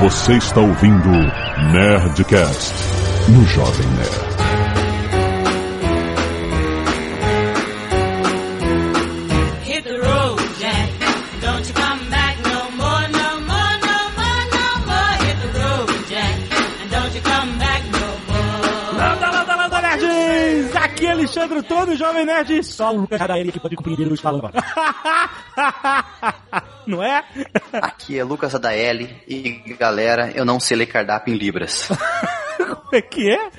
Você está ouvindo Nerdcast no Jovem Nerd. Hit the road, Jack. Don't you come back no more, no more, no more, no more. Hit the road, Jack. And don't you come back no more. Landa, landa, landa, nerds! Aqui é Alexandre Todo, Jovem Nerd. Só o Lucas Radaeli que pode compreender o estalão. Não é? Aqui é Lucas Adaeli e galera, eu não sei ler cardápio em Libras. Como é que é?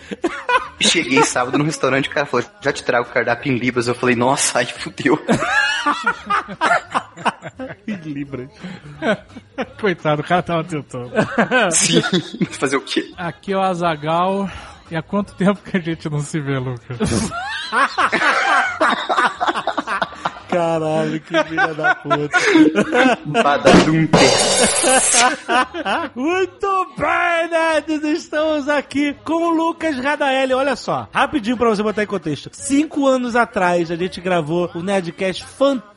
Cheguei sábado no restaurante, o cara falou, já te trago cardápio em Libras. Eu falei, nossa, aí fudeu. Em Libras. Coitado, o cara tava tentando. Sim, fazer o quê? Aqui é o Azagal. E há quanto tempo que a gente não se vê, Lucas? Caralho, que filha da puta. Badadum. Muito bem, nerds! Estamos aqui com o Lucas Radaeli. Olha só, rapidinho pra você botar em contexto. Cinco anos atrás, a gente gravou o Nerdcast fantástico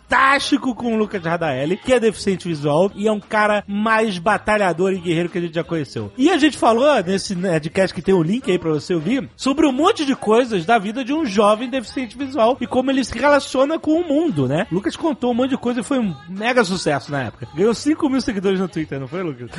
com o Lucas Radaeli, que é deficiente visual e é um cara mais batalhador e guerreiro que a gente já conheceu. E a gente falou nesse Nerdcast que tem o um link aí pra você ouvir sobre um monte de coisas da vida de um jovem deficiente visual e como ele se relaciona com o mundo, né? Lucas contou um monte de coisa e foi um mega sucesso na época. Ganhou 5 mil seguidores no Twitter, não foi, Lucas?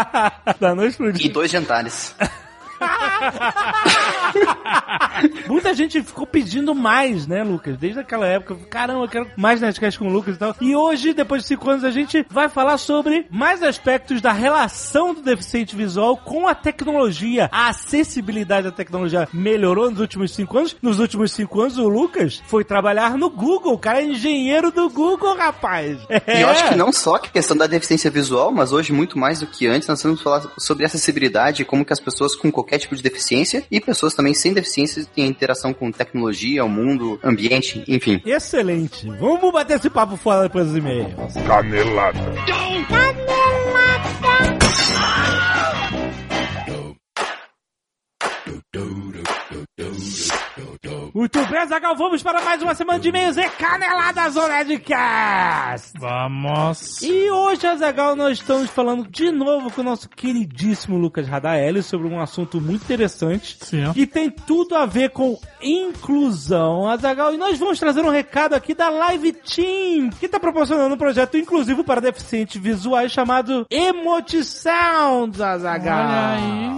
da noite pro dia. E dois jantares. Muita gente ficou pedindo mais, né, Lucas? Desde aquela época. Caramba, eu quero mais Nerdcast com o Lucas e tal. E hoje, depois de cinco anos, a gente vai falar sobre mais aspectos da relação do deficiente visual com a tecnologia. A acessibilidade da tecnologia melhorou nos últimos cinco anos. Nos últimos cinco anos, o Lucas foi trabalhar no Google. O cara é engenheiro do Google, rapaz. É. E eu acho que não só a questão da deficiência visual, mas hoje muito mais do que antes, nós vamos falar sobre acessibilidade e como que as pessoas com qualquer tipo de deficiência e pessoas também sem deficiência têm interação com tecnologia, o mundo, ambiente, enfim. Excelente. Vamos bater esse papo fora depois dos e-mails. Canelada. Muito bem, Zagal, vamos para mais uma semana de e-mails e caneladas do Nerdcast. Vamos. E hoje, Azagal, nós estamos falando de novo com o nosso queridíssimo Lucas Radaeli sobre um assunto muito interessante Sim. que tem tudo a ver com inclusão, Azagal. E nós vamos trazer um recado aqui da Live Team, que está proporcionando um projeto inclusivo para deficientes visuais chamado Emote Sounds, Azagal. Olha aí.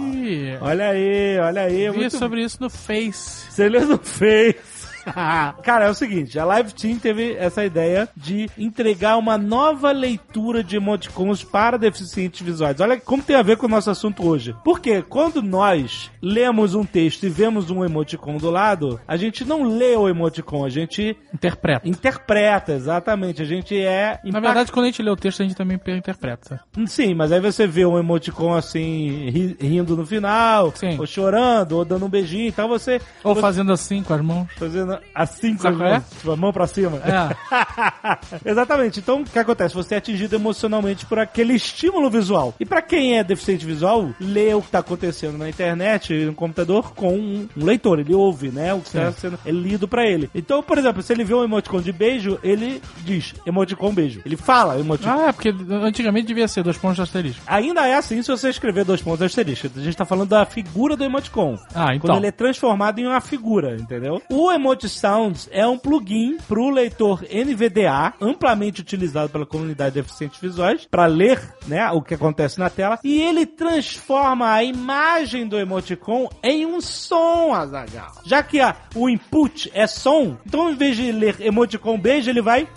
Olha aí, olha aí. Vi muito sobre isso no Face. você leu no Face. Cara, é o seguinte, a Live Team teve essa ideia de entregar uma nova leitura de emoticons para deficientes visuais. Olha como tem a ver com o nosso assunto hoje. Porque quando nós lemos um texto e vemos um emoticon do lado, a gente não lê o emoticon, a gente Interpreta. interpreta, exatamente. A gente é... Na verdade, quando a gente lê o texto, a gente também interpreta. Sim, mas aí você vê um emoticon assim, ri- rindo no final, Sim. ou chorando, ou dando um beijinho, então você... Ou fazendo assim com as mãos. fazendo assim com Sabe as é? a mão pra cima. Exatamente. Então, o que acontece? Você é atingido emocionalmente por aquele estímulo visual. E pra quem é deficiente visual, lê o que tá acontecendo na internet, no computador, com um, um leitor. Ele ouve, né? O que tá sendo é lido pra ele. Então, por exemplo, se ele vê um emoticon de beijo, ele diz emoticon beijo. Ele fala emoticon. Ah, é, porque antigamente devia ser dois pontos de asterisco. Ainda é assim se você escrever dois pontos asterisco. A gente tá falando da figura do emoticon. Ah, então. Quando ele é transformado em uma figura, entendeu? O Emoji Sounds é um plugin pro leitor NVDA, amplamente utilizado pela comunidade de deficientes visuais, para ler, né, o que acontece na tela, e ele transforma a imagem do emoticon em um som, Azagal. Já que a, o input é som, então em vez de ler emoticon beijo, ele vai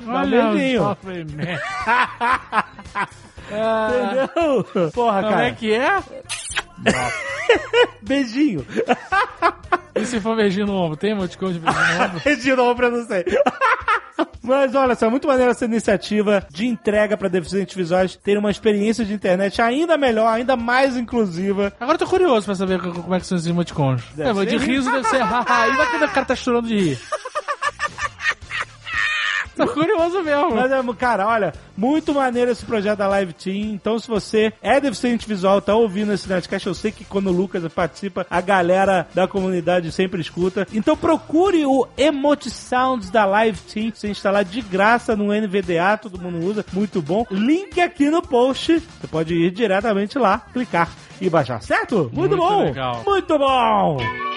beijinho. o Nerd. Entendeu? Porra, Como cara. é que é? Beijinho. E se for beijinho no ombro? Tem emoticon de beijinho no ombro? De novo pra não sei. Mas olha só, é muito maneira essa iniciativa de entrega para deficientes visuais terem uma experiência de internet ainda melhor, ainda mais inclusiva. Agora eu tô curioso pra saber como é que são esses emoticons. Deve É, de riso deve ser haha. E vai quando o cara tá chorando de rir. Tô curioso mesmo. Mas, é, cara, olha, muito maneiro esse projeto da Live Team. Então, se você é deficiente visual, tá ouvindo esse Nerdcast, eu sei que quando o Lucas participa, a galera da comunidade sempre escuta. Então, procure o Emote Sounds da Live Team. Você instalar de graça no NVDA, todo mundo usa, muito bom. Link aqui no post. Você pode ir diretamente lá, clicar e baixar, certo? Muito, Muito bom! legal. Muito bom!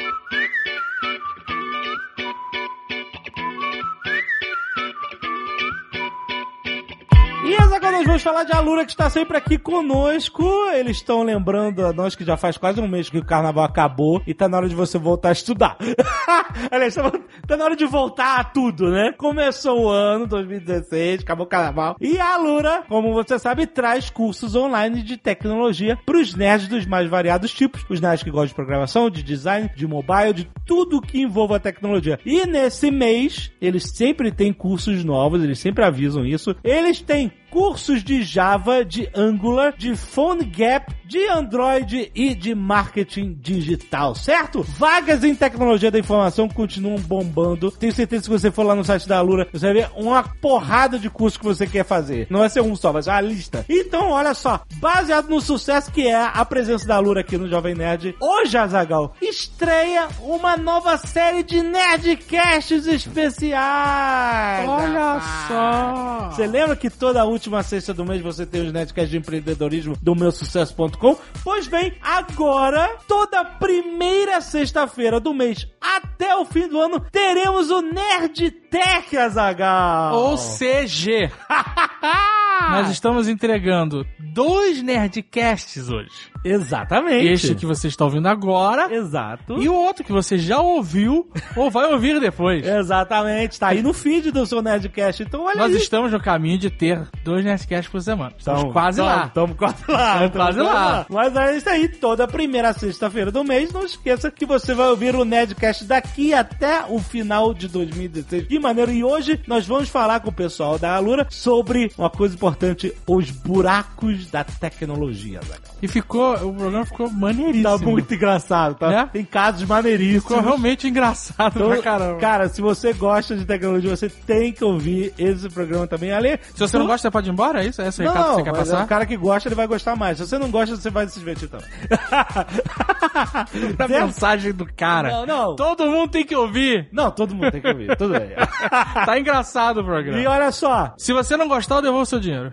Nós vamos falar de Alura que está sempre aqui conosco. Eles estão lembrando a nós que já faz quase um mês que o carnaval acabou e tá na hora de você voltar a estudar. Aliás, tá tá na hora de voltar a tudo, né? Começou o ano 2016, acabou o carnaval. E a Alura, como você sabe, traz cursos online de tecnologia para os nerds dos mais variados tipos. Os nerds que gostam de programação, de design, de mobile, de tudo que envolva tecnologia. E nesse mês, eles sempre têm cursos novos, eles sempre avisam isso. Eles têm cursos de Java, de Angular, de PhoneGap, de Android e de marketing digital, certo? Vagas em tecnologia da informação continuam bombando. Tenho certeza que se você for lá no site da Alura, você vai ver uma porrada de cursos que você quer fazer. Não vai ser um só, vai ser uma lista. Então, olha só, baseado no sucesso que é a presença da Alura aqui no Jovem Nerd, hoje, Azagal, estreia uma nova série de Nerdcasts especiais. Olha só. Você lembra que toda última sexta do mês você tem os Nerdcasts de empreendedorismo do meu sucesso.com? Pois bem, agora, toda primeira sexta-feira do mês até o fim do ano, teremos o Nerd Tech, Azagal. Ou CG. Nós estamos entregando dois Nerdcasts hoje. Exatamente. Este que você está ouvindo agora Exato. e o outro que você já ouviu ou vai ouvir depois. Exatamente, tá aí no feed do seu Nerdcast. Então, olha Nós aí. estamos no caminho de ter dois Nerdcasts por semana. Estamos Tamo- quase tamo- lá. Tamo quase lá. Tamo tamo quase lá. Mas é isso aí, toda primeira sexta-feira do mês, não esqueça que você vai ouvir o Nerdcast daqui até o final de 2016. Que maneiro! E hoje nós vamos falar com o pessoal da Alura sobre uma coisa importante, os buracos da tecnologia, Zagal. E ficou, o programa ficou maneiríssimo. Tá muito engraçado, tá? Né? Tem casos maneiríssimos. Ficou realmente engraçado Então, pra caramba. cara, se você gosta de tecnologia, você tem que ouvir esse programa também. Ali, Se você não gosta, pode ir embora? É isso? É esse o não, recado que você quer mas é passar? o cara que gosta, ele vai gostar mais. Se você não gosta, você vai se divertir também. A mensagem do cara. Não, não. Todo mundo tem que ouvir. Não, todo mundo tem que ouvir, tudo bem. Tá engraçado o programa. E olha só, Se você não gostar, eu devolvo seu dinheiro.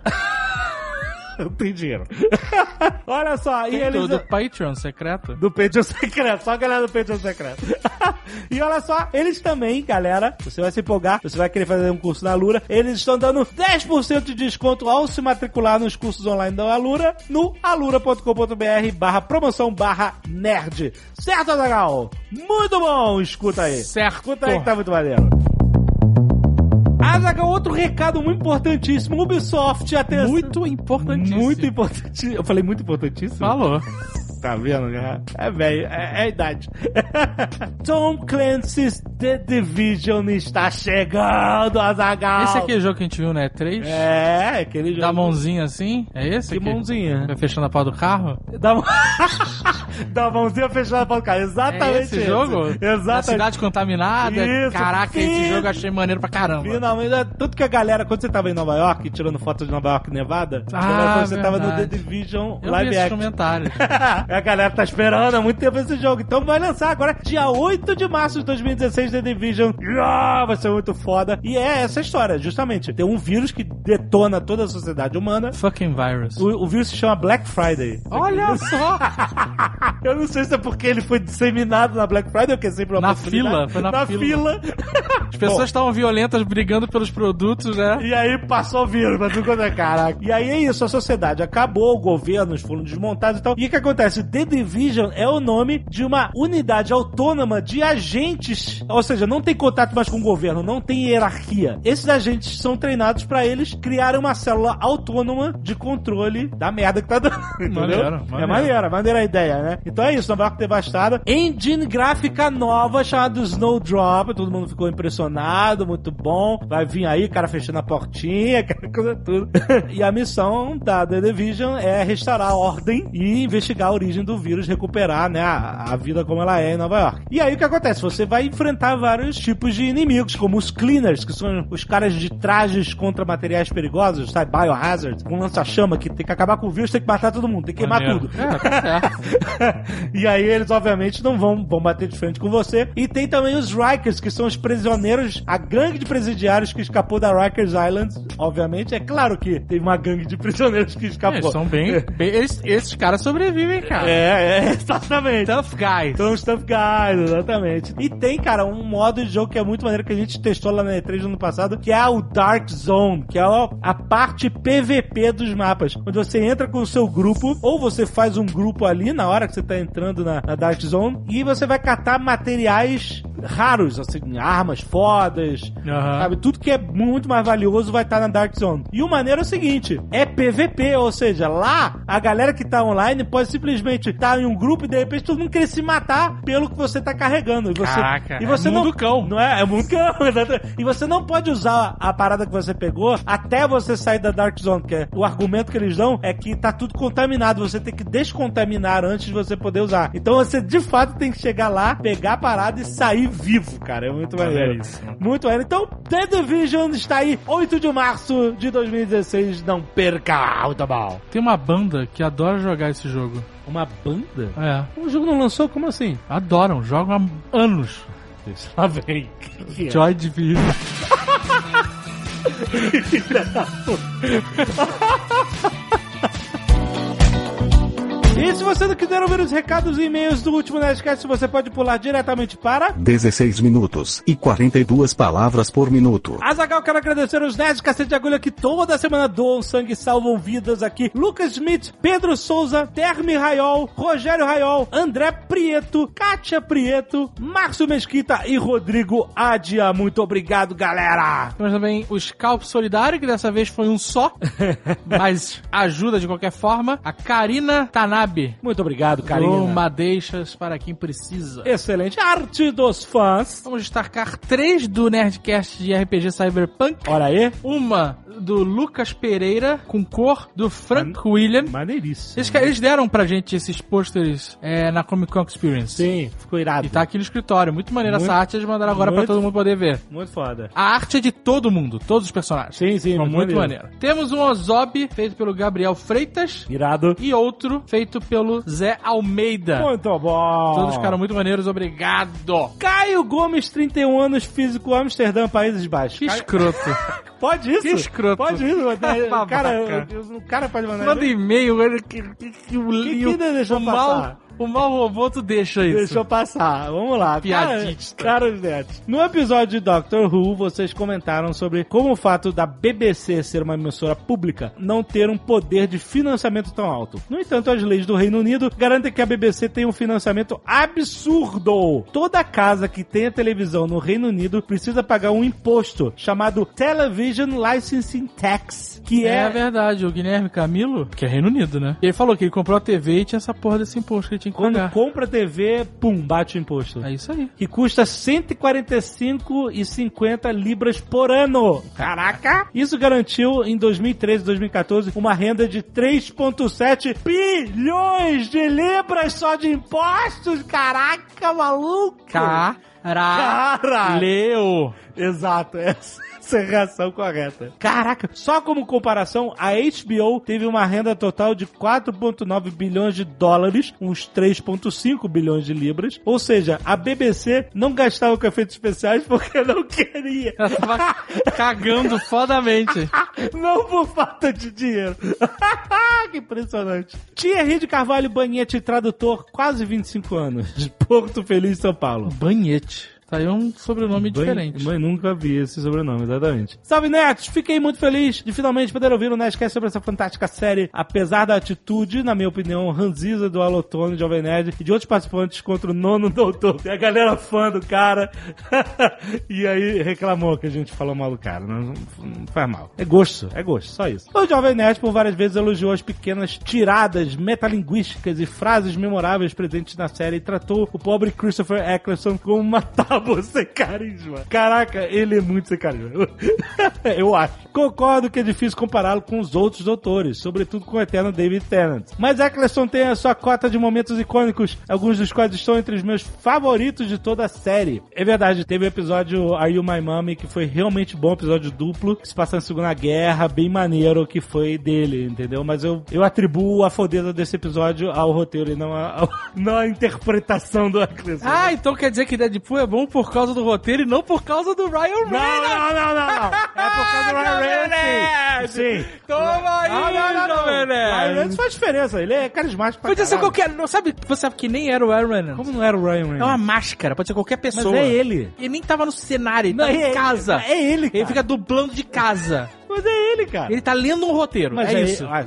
tenho dinheiro. olha só, e Tem eles... do, do Patreon secreto. Do Patreon Secreto, só a galera do Patreon Secreto. e olha só, eles também, galera, você vai se empolgar, você vai querer fazer um curso na Alura, eles estão dando 10% de desconto ao se matricular nos cursos online da Alura no alura.com.br barra promoção barra nerd. Certo, Azagal? Muito bom, escuta aí. Certo. Escuta aí que tá muito maneiro. Azagal, outro recado muito importantíssimo, Ubisoft, atenção. Muito importantíssimo. Muito importantíssimo. Eu falei muito importantíssimo? Falou. Tá vendo, cara? É velho, é, é a idade. Tom Clancy's The Division está chegando, Azagal. Esse aqui é o jogo que a gente viu, né? Três? É, aquele jogo. Da mãozinha assim? É esse Que aqui? mãozinha. Vai fechando a pau do carro? Da, da mãozinha fechada pra cara. Exatamente é esse jogo? Na Exatamente. cidade contaminada? Isso, Caraca, esse jogo eu achei maneiro pra caramba. Finalmente, tanto que a galera, quando você tava em Nova York, tirando foto de Nova York Nevada, a Ah, você tava no The verdade. Division Eu vi Live esses Action. comentários. a galera tá esperando há muito tempo esse jogo. Então vai lançar agora, dia 8 de março de 2016, The Division. Ah, vai ser muito foda. E é essa história, justamente. Tem um vírus que detona toda a sociedade humana. Fucking virus. O, o vírus se chama Black Friday. Olha só! Eu não sei se é porque ele foi disseminado na Black Friday, ou que é sempre uma Na fila, foi na fila. As pessoas estavam violentas brigando pelos produtos, né? E aí passou o vírus, mas tudo quanto é caraca. E aí é isso, a sociedade acabou, o governo, foram desmontados e tal. E o que acontece? The Division é o nome de uma unidade autônoma de agentes. Ou seja, não tem contato mais com o governo, não tem hierarquia. Esses agentes são treinados pra eles criarem uma célula autônoma de controle da merda que tá dando. Entendeu? Maneiro, É maneiro. maneira, maneira a ideia, né? né? Então é isso, Nova York devastada. Engine gráfica nova chamada Snowdrop, todo mundo ficou impressionado, muito bom. Vai vir aí, cara fechando a portinha, aquela coisa tudo. e a missão da The Division é restaurar a ordem e investigar a origem do vírus, recuperar, né, a, a vida como ela é em Nova York. E aí o que acontece? Você vai enfrentar vários tipos de inimigos, como os Cleaners, que são os caras de trajes contra materiais perigosos, sabe? Biohazard, com lança-chama, que tem que acabar com o vírus, tem que matar todo mundo, tem que queimar Maneiro. tudo. É, tá e aí eles, obviamente, não vão, vão bater de frente com você. E tem também os Rikers, que são os prisioneiros, a gangue de presidiários que escapou da Rikers Island. Obviamente, é claro que teve uma gangue de prisioneiros que escapou. Eles são bem. bem- eles- esses caras sobrevivem, cara. É, é, exatamente. Tough guys. São os Tough Guys, exatamente. E tem, cara, um modo de jogo que é muito maneiro que a gente testou lá na E3 no ano passado, que é o Dark Zone, que é a, parte PVP dos mapas, onde você entra com o seu grupo, ou você faz um grupo ali na hora que você tá entrando na, na Dark Zone, e você vai catar materiais raros, assim, armas fodas, Aham. sabe? Tudo que é muito mais valioso vai estar na Dark Zone. E o maneiro é o seguinte, é PVP, ou seja, lá a galera que tá online pode simplesmente estar em um grupo e de repente todo mundo querer se matar pelo que você tá carregando. E você, Caraca, e você é não, mundo cão. Não é? É mundo cão, exatamente. E você não pode usar a parada que você pegou até você sair da Dark Zone, que é, o argumento que eles dão é que tá tudo contaminado, você tem que descontaminar antes de você poder usar. Então você de fato tem que chegar lá, pegar a parada e sair vivo, cara. É muito maneiro. Muito maneiro. Então, The Division está aí, 8 de março de 2016. Não perca! Muito bom. Tem uma banda que adora jogar esse jogo. Uma banda? É. O jogo não lançou? Como assim? Adoram, jogam há anos. Lá vem. Que é? Joy Division. E se você não quiser ouvir os recados e e-mails do último Nerdcast, você pode pular diretamente para... 16 minutos e 42 palavras por minuto. Azagal, quero agradecer os nerds cacete de agulha que toda semana doam sangue e salvam vidas aqui. Lucas Schmidt, Pedro Souza, Termi Raiol, Rogério Raiol, André Prieto, Kátia Prieto, Márcio Mesquita e Rodrigo Adia. Muito obrigado, galera! Temos também o Scalp Solidário, que dessa vez foi um só, mas ajuda de qualquer forma. A Karina Muito obrigado, Doou carinho. madeixas para quem precisa. Excelente. Arte dos fãs. Vamos destacar três do Nerdcast de RPG Cyberpunk. Olha aí. Uma do Lucas Pereira, com cor do Frank William. Maneiríssimo. Eles, eles deram pra gente esses pôsteres é, na Comic Con Experience. Sim, ficou irado. E tá aqui no escritório. Muito maneira Muito- essa arte, eles mandaram agora pra muito- todo mundo poder ver. Muito foda. A arte é de todo mundo, todos os personagens. Sim, sim, muito muito maneiro. Temos um Ozob feito pelo Gabriel Freitas Irado. e outro feito pelo Zé Almeida. Muito bom. Todos ficaram muito maneiros, obrigado. Caio Gomes, 31 anos, físico, Amsterdã, Países Baixos. Que escroto. Pode isso? Que escroto. Pode isso? Babaca. cara, o, cara pode mandar Manda e-mail, ele que, que, que o Que que o- mal, passar? O mal robô tu deixa isso. Deixa eu passar. Vamos lá. Piadista. Cara, netos. No episódio de Doctor Who, vocês comentaram sobre como o fato da BBC ser uma emissora pública não ter um poder de financiamento tão alto. No entanto, as leis do Reino Unido garantem que a BBC tem um financiamento absurdo. Toda casa que tenha televisão no Reino Unido precisa pagar um imposto chamado Television Licensing Tax, que É é, verdade, o Guilherme Camilo, que é Reino Unido, né? Ele falou que ele comprou a TV e tinha essa porra desse imposto que ele tinha que quando pagar. compra TV, pum, bate o imposto. É isso aí. que custa 145,50 libras por ano. Caraca! Isso garantiu em 2013 e 2014 uma renda de 3,7 bilhões de libras só de impostos. Caraca, maluco! Cara, Cara! Leo. Exato, essa essa é a reação correta. Caraca, só como comparação, a HBO teve uma renda total de 4,9 bilhões de dólares, uns 3,5 bilhões de libras. Ou seja, a BBC não gastava com efeitos especiais porque não queria. Ela tava cagando fodamente. Não por falta de dinheiro. que impressionante. Thierry de Carvalho Banhete, tradutor, quase 25 anos. De Porto Feliz, São Paulo. Banhete. Tá aí um sobrenome diferente. Mas nunca vi esse sobrenome, exatamente. Salve, Netos! Fiquei muito feliz de finalmente poder ouvir o Nerdcast sobre essa fantástica série. Apesar da atitude, na minha opinião, ranziza do Alotone, Jovem Nerd e de outros participantes contra o nono doutor. Tem a galera fã do cara. e aí reclamou que a gente falou mal do cara. Não, não- faz mal. É gosto, é gosto, só isso. O Jovem Nerd, por várias vezes, elogiou as pequenas tiradas metalinguísticas e frases memoráveis presentes na série e tratou o pobre Christopher Eccleston como uma tábua sem carisma. Caraca, ele é muito sem carisma. Eu acho. Concordo que é difícil compará-lo com os outros doutores, sobretudo com o eterno David Tennant. Mas Eccleston tem a sua cota de momentos icônicos, alguns dos quais estão entre os meus favoritos de toda a série. É verdade, teve o episódio Are You My Mommy, que foi realmente bom, episódio duplo, que se passa na Segunda Guerra, bem maneiro, que foi dele, entendeu? Mas eu, eu atribuo a fodeza desse episódio ao roteiro e não à interpretação do Eccleston. Ah, então quer dizer que Deadpool é bom por causa do roteiro e não por causa do Ryan Reynolds! não, não, não, não. É por causa do Ryan Reynolds. Sim. Sim. Toma aí, Não, não, não. Ryan Reynolds faz diferença. Ele é carismático pra Podia ser qualquer... Não, sabe, você sabe que nem era o Ryan Reynolds. Como não era o Ryan Reynolds? É uma máscara, pode ser qualquer Mas pessoa. é ele. Ele nem tava no cenário, ele Não, tá é em ele. casa. É ele, cara. Ele fica dublando de casa. Mas é ele, cara. Ele tá lendo um roteiro, Mas é aí- isso. ah,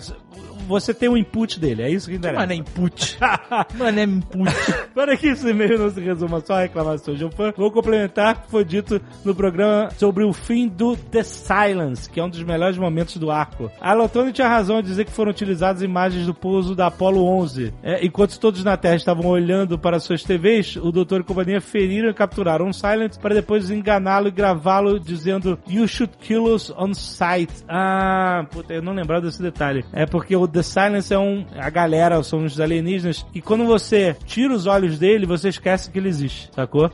você tem um input dele, é isso que interessa. Mano, é input. Mano, é input. Para que esse e-mail não se resuma só a reclamações de um fã, vou complementar o que foi dito no programa sobre o fim do The Silence, que é um dos melhores momentos do arco. A Lotone tinha razão ao dizer que foram utilizadas imagens do pouso da Apollo 11. É, enquanto todos na Terra estavam olhando para suas TVs, o Doutor e companhia feriram e capturaram um Silence para depois enganá-lo e gravá-lo dizendo You should kill us on sight. Ah, puta, eu não lembrava desse detalhe. É porque o The Silence é um... A galera, são os alienígenas, e quando você tira os olhos dele, você esquece que ele existe, sacou?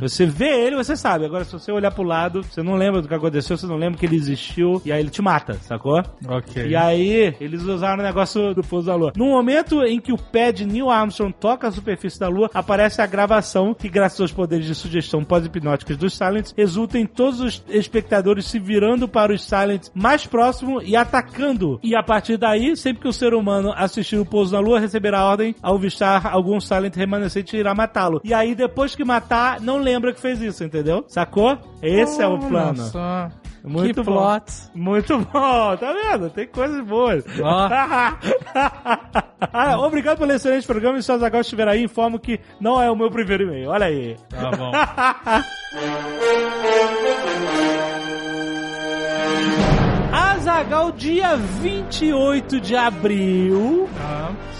Você vê ele, você sabe. Agora, se você olhar pro lado, você não lembra do que aconteceu, você não lembra que ele existiu, e aí ele te mata, sacou? ok. E aí, eles usaram o negócio do pouso da Lua. No momento em que o pé de Neil Armstrong toca a superfície da Lua, aparece a gravação que, graças aos poderes de sugestão pós-hipnóticos dos Silents, resulta em todos os espectadores se virando para os Silents mais próximos e atacando. E a partir daí, sempre que o ser humano assistir o pouso na Lua, receberá a ordem ao avistar algum Silent remanescente e irá matá-lo. E aí, depois que matar, não lembra que fez isso, entendeu? Sacou? Esse é o plano. só. Muito que bom. plot. Muito bom, tá vendo? Tem coisas boas. Ah, obrigado pelo excelente programa e se o Azaghal estiver aí, informo que não é o meu primeiro e-mail. Olha aí. Tá bom. Azagal, dia 28 de abril,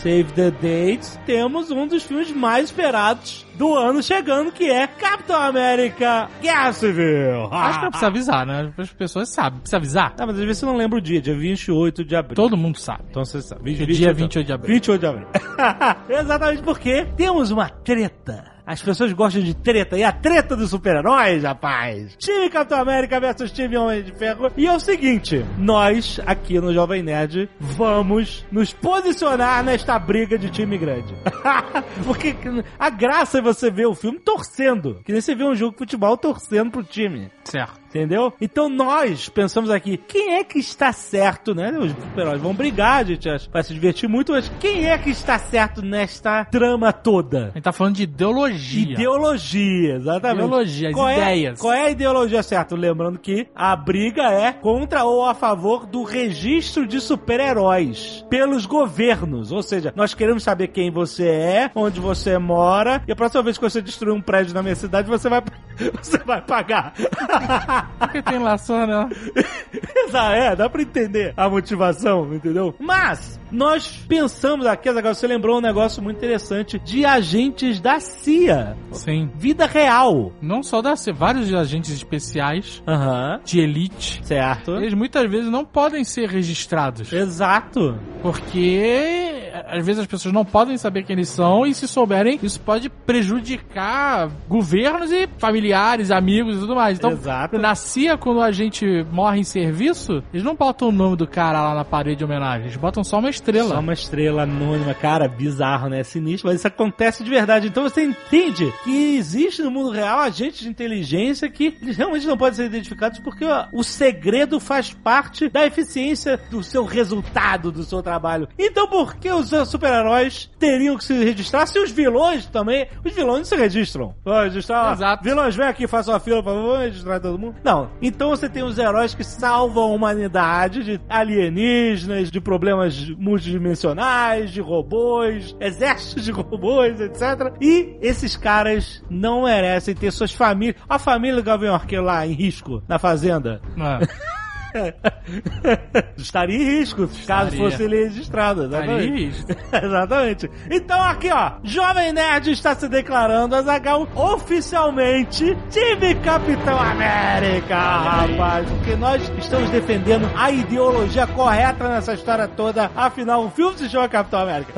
save the date, temos um dos filmes mais esperados do ano chegando, que é Capitão América Guerra Civil. Acho que não precisa avisar, né? As pessoas sabem. Precisa avisar? Ah, mas às vezes você não lembra o dia, dia 28 de abril. Todo mundo sabe. Então você sabe. Que dia 28 de abril. 28 de abril. Exatamente porque temos uma treta. As pessoas gostam de treta. E a treta dos super-heróis, rapaz. Time Capitão América versus time Homem de Ferro. E é o seguinte, nós, aqui no Jovem Nerd, vamos nos posicionar nesta briga de time grande. porque a graça é você ver o filme torcendo. Que nem você vê um jogo de futebol torcendo pro time. Certo. Entendeu? Então nós pensamos aqui, quem é que está certo, né? Os super-heróis vão brigar, a gente vai se divertir muito, mas quem é que está certo nesta trama toda? A gente tá falando de ideologia. Ideologia, exatamente. Ideologia, as qual é- ideias. qual é a ideologia certa? Lembrando que a briga é contra ou a favor do registro de super-heróis pelos governos. Ou seja, nós queremos saber quem você é, onde você mora, e a próxima vez que você destruir um prédio na minha cidade, você vai, você vai pagar. Porque tem laço, né? Exato, é, dá pra entender a motivação, entendeu? Mas, nós pensamos aqui, agora você lembrou um negócio muito interessante de agentes da CIA. Sim. Vida real. Não só da C, vários agentes especiais Aham. de elite. Certo. Eles muitas vezes não podem ser registrados. Exato. Porque às vezes as pessoas não podem saber quem eles são e se souberem, isso pode prejudicar governos e familiares, amigos e tudo mais. Então, Exato. na CIA, quando a gente morre em serviço, eles não botam o nome do cara lá na parede de homenagem, eles botam só uma estrela. Só uma estrela anônima, cara, bizarro, né? Sinistro, mas isso acontece de verdade. Então você entende que existe no mundo real agentes de inteligência que eles realmente não podem ser identificados porque ó, o segredo faz parte da eficiência do seu resultado, do seu trabalho. Então por que os super-heróis teriam que se registrar, se os vilões também. Os vilões não se registram. Vou registrar. Exato. Vilões, vem aqui, faça uma fila pra vou registrar todo mundo. Não. Então você tem os heróis que salvam a humanidade de alienígenas, de problemas multidimensionais, de robôs, exércitos de robôs, etc. E esses caras não merecem ter suas famílias. A família do Gavião Arqueiro lá em risco, na fazenda. Ah, Estaria em risco caso Estaria. fosse ele registrado. estaria Exatamente. em risco. Exatamente. Então aqui, ó, Jovem Nerd está se declarando, Azagal, oficialmente time Capitão América, rapaz. Porque nós estamos defendendo a ideologia correta nessa história toda. Afinal, o filme se chama Capitão América.